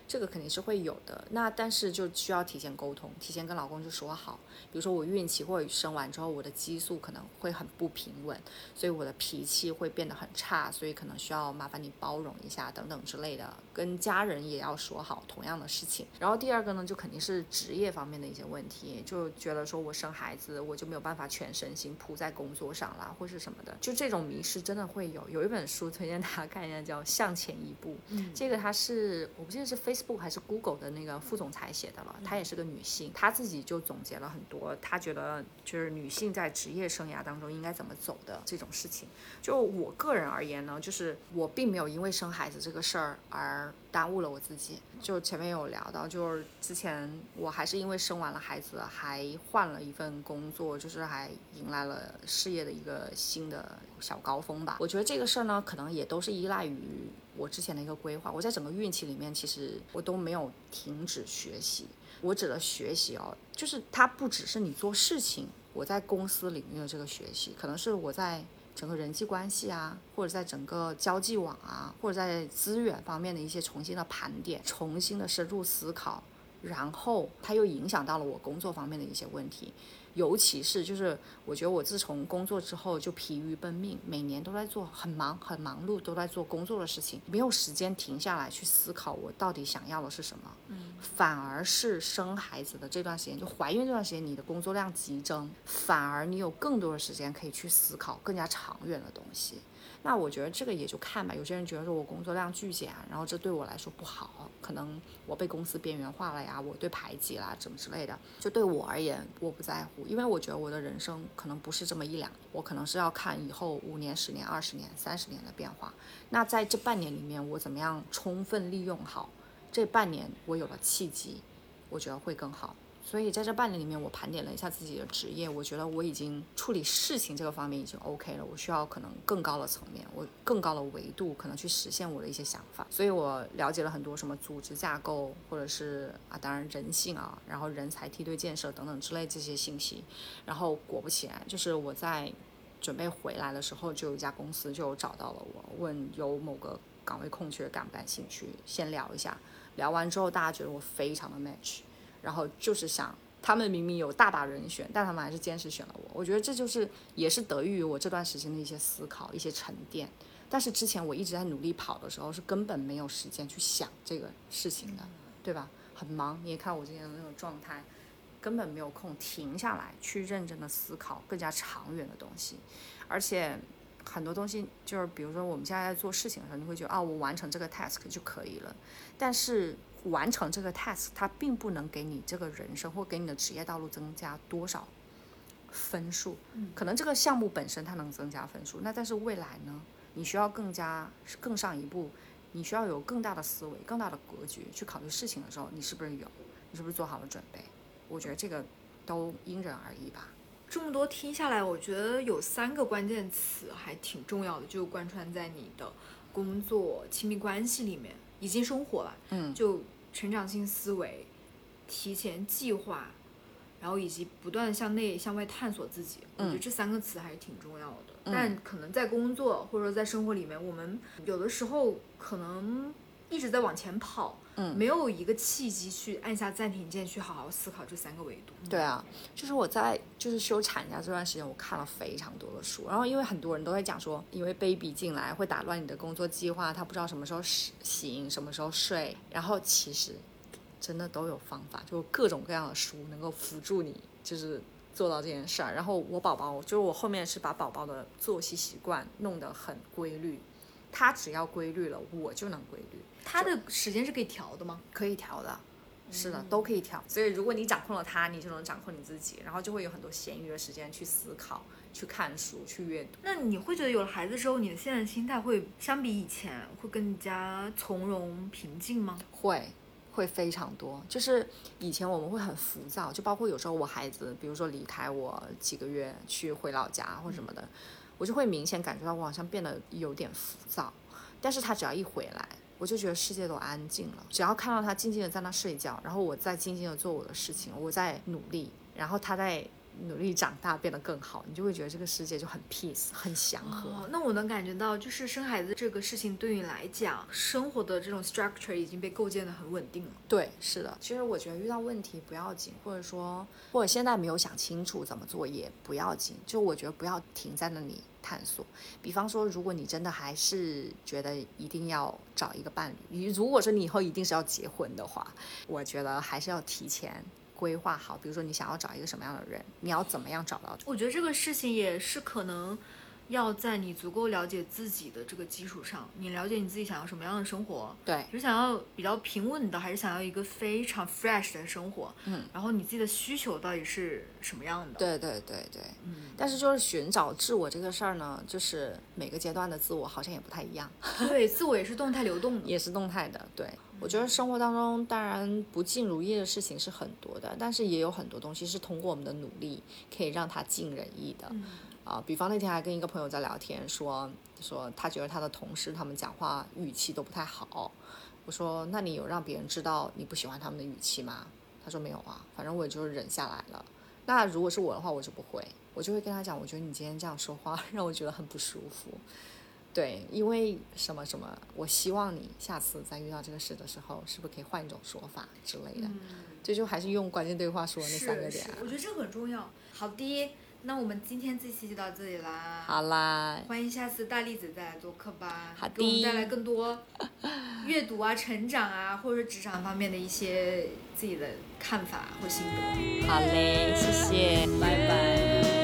这个肯定是会有的，那但是就需要提前沟通，提前跟老公就说好。比如说我孕期或者生完之后，我的激素可能会很不平稳，所以我的脾气会变得很差，所以可能需要麻烦你包容一下等等之类的。跟家人也要说好同样的事情。然后第二个呢，就肯定是职业方面的一些问题，就觉得说我生孩子我就没有办法全身心扑在工作上啦，或是什么的，就这种迷失真的会有。有一本书推荐大家看一下，叫《向前一步》，嗯，这个它是我不记得是非。Facebook 还是 Google 的那个副总裁写的了，她也是个女性，她自己就总结了很多，她觉得就是女性在职业生涯当中应该怎么走的这种事情。就我个人而言呢，就是我并没有因为生孩子这个事儿而耽误了我自己。就前面有聊到，就是之前我还是因为生完了孩子，还换了一份工作，就是还迎来了事业的一个新的小高峰吧。我觉得这个事儿呢，可能也都是依赖于。我之前的一个规划，我在整个孕期里面，其实我都没有停止学习。我指的学习哦，就是它不只是你做事情，我在公司领域的这个学习，可能是我在整个人际关系啊，或者在整个交际网啊，或者在资源方面的一些重新的盘点、重新的深入思考，然后它又影响到了我工作方面的一些问题。尤其是就是，我觉得我自从工作之后就疲于奔命，每年都在做很忙很忙碌，都在做工作的事情，没有时间停下来去思考我到底想要的是什么。嗯，反而是生孩子的这段时间，就怀孕这段时间，你的工作量急增，反而你有更多的时间可以去思考更加长远的东西。那我觉得这个也就看吧。有些人觉得说我工作量巨减，然后这对我来说不好，可能我被公司边缘化了呀，我对排挤啦，怎么之类的。就对我而言，我不在乎，因为我觉得我的人生可能不是这么一两，我可能是要看以后五年、十年、二十年、三十年的变化。那在这半年里面，我怎么样充分利用好这半年，我有了契机，我觉得会更好。所以在这半年里面，我盘点了一下自己的职业，我觉得我已经处理事情这个方面已经 OK 了。我需要可能更高的层面，我更高的维度，可能去实现我的一些想法。所以我了解了很多什么组织架构，或者是啊，当然人性啊，然后人才梯队建设等等之类这些信息。然后果不其然，就是我在准备回来的时候，就有一家公司就找到了我，问有某个岗位空缺，感不感兴趣？先聊一下。聊完之后，大家觉得我非常的 match。然后就是想，他们明明有大把人选，但他们还是坚持选了我。我觉得这就是也是得益于我这段时间的一些思考、一些沉淀。但是之前我一直在努力跑的时候，是根本没有时间去想这个事情的，对吧？很忙，你也看我今天的那种状态，根本没有空停下来去认真的思考更加长远的东西。而且很多东西就是，比如说我们现在在做事情的时候，你会觉得啊，我完成这个 task 就可以了，但是。完成这个 task，它并不能给你这个人生或给你的职业道路增加多少分数。嗯，可能这个项目本身它能增加分数，那但是未来呢？你需要更加更上一步，你需要有更大的思维、更大的格局去考虑事情的时候，你是不是有？你是不是做好了准备？我觉得这个都因人而异吧。这么多听下来，我觉得有三个关键词还挺重要的，就贯穿在你的工作、亲密关系里面以及生活了。嗯，就。成长性思维，提前计划，然后以及不断向内向外探索自己，我觉得这三个词还是挺重要的。但可能在工作或者说在生活里面，我们有的时候可能一直在往前跑，嗯，没有一个契机去按下暂停键去好好思考这三个维度。对啊，就是我在就是休产假这段时间，我看了非常多的书，然后因为很多人都在讲说，因为 baby 进来会打乱你的工作计划，他不知道什么时候醒，什么时候睡，然后其实真的都有方法，就各种各样的书能够辅助你，就是做到这件事儿。然后我宝宝，就是我后面是把宝宝的作息习惯弄得很规律。他只要规律了，我就能规律。他的时间是可以调的吗？可以调的，是的，都可以调。所以如果你掌控了他，你就能掌控你自己，然后就会有很多闲余的时间去思考、去看书、去阅读。那你会觉得有了孩子之后，你的现在心态会相比以前会更加从容平静吗？会，会非常多。就是以前我们会很浮躁，就包括有时候我孩子，比如说离开我几个月去回老家或什么的。我就会明显感觉到我好像变得有点浮躁，但是他只要一回来，我就觉得世界都安静了。只要看到他静静的在那睡觉，然后我在静静的做我的事情，我在努力，然后他在。努力长大变得更好，你就会觉得这个世界就很 peace 很祥和。那我能感觉到，就是生孩子这个事情对你来讲，生活的这种 structure 已经被构建的很稳定了。对，是的。其实我觉得遇到问题不要紧，或者说或者现在没有想清楚怎么做也不要紧。就我觉得不要停在那里探索。比方说，如果你真的还是觉得一定要找一个伴侣，你如果说你以后一定是要结婚的话，我觉得还是要提前。规划好，比如说你想要找一个什么样的人，你要怎么样找到？我觉得这个事情也是可能要在你足够了解自己的这个基础上，你了解你自己想要什么样的生活，对，是想要比较平稳的，还是想要一个非常 fresh 的生活？嗯，然后你自己的需求到底是什么样的？对对对对，嗯。但是就是寻找自我这个事儿呢，就是每个阶段的自我好像也不太一样。对，自我也是动态流动的，也是动态的，对。我觉得生活当中当然不尽如意的事情是很多的，但是也有很多东西是通过我们的努力可以让它尽人意的。啊，比方那天还跟一个朋友在聊天，说说他觉得他的同事他们讲话语气都不太好。我说那你有让别人知道你不喜欢他们的语气吗？他说没有啊，反正我也就忍下来了。那如果是我的话，我就不会，我就会跟他讲，我觉得你今天这样说话 让我觉得很不舒服。对，因为什么什么，我希望你下次再遇到这个事的时候，是不是可以换一种说法之类的？这就还是用关键对话说那三个点。我觉得这很重要。好的，那我们今天这期就到这里啦。好啦，欢迎下次大栗子再来做客吧，好给我们带来更多阅读啊、成长啊，或者职场方面的一些自己的看法或心得。好嘞，谢谢，拜拜。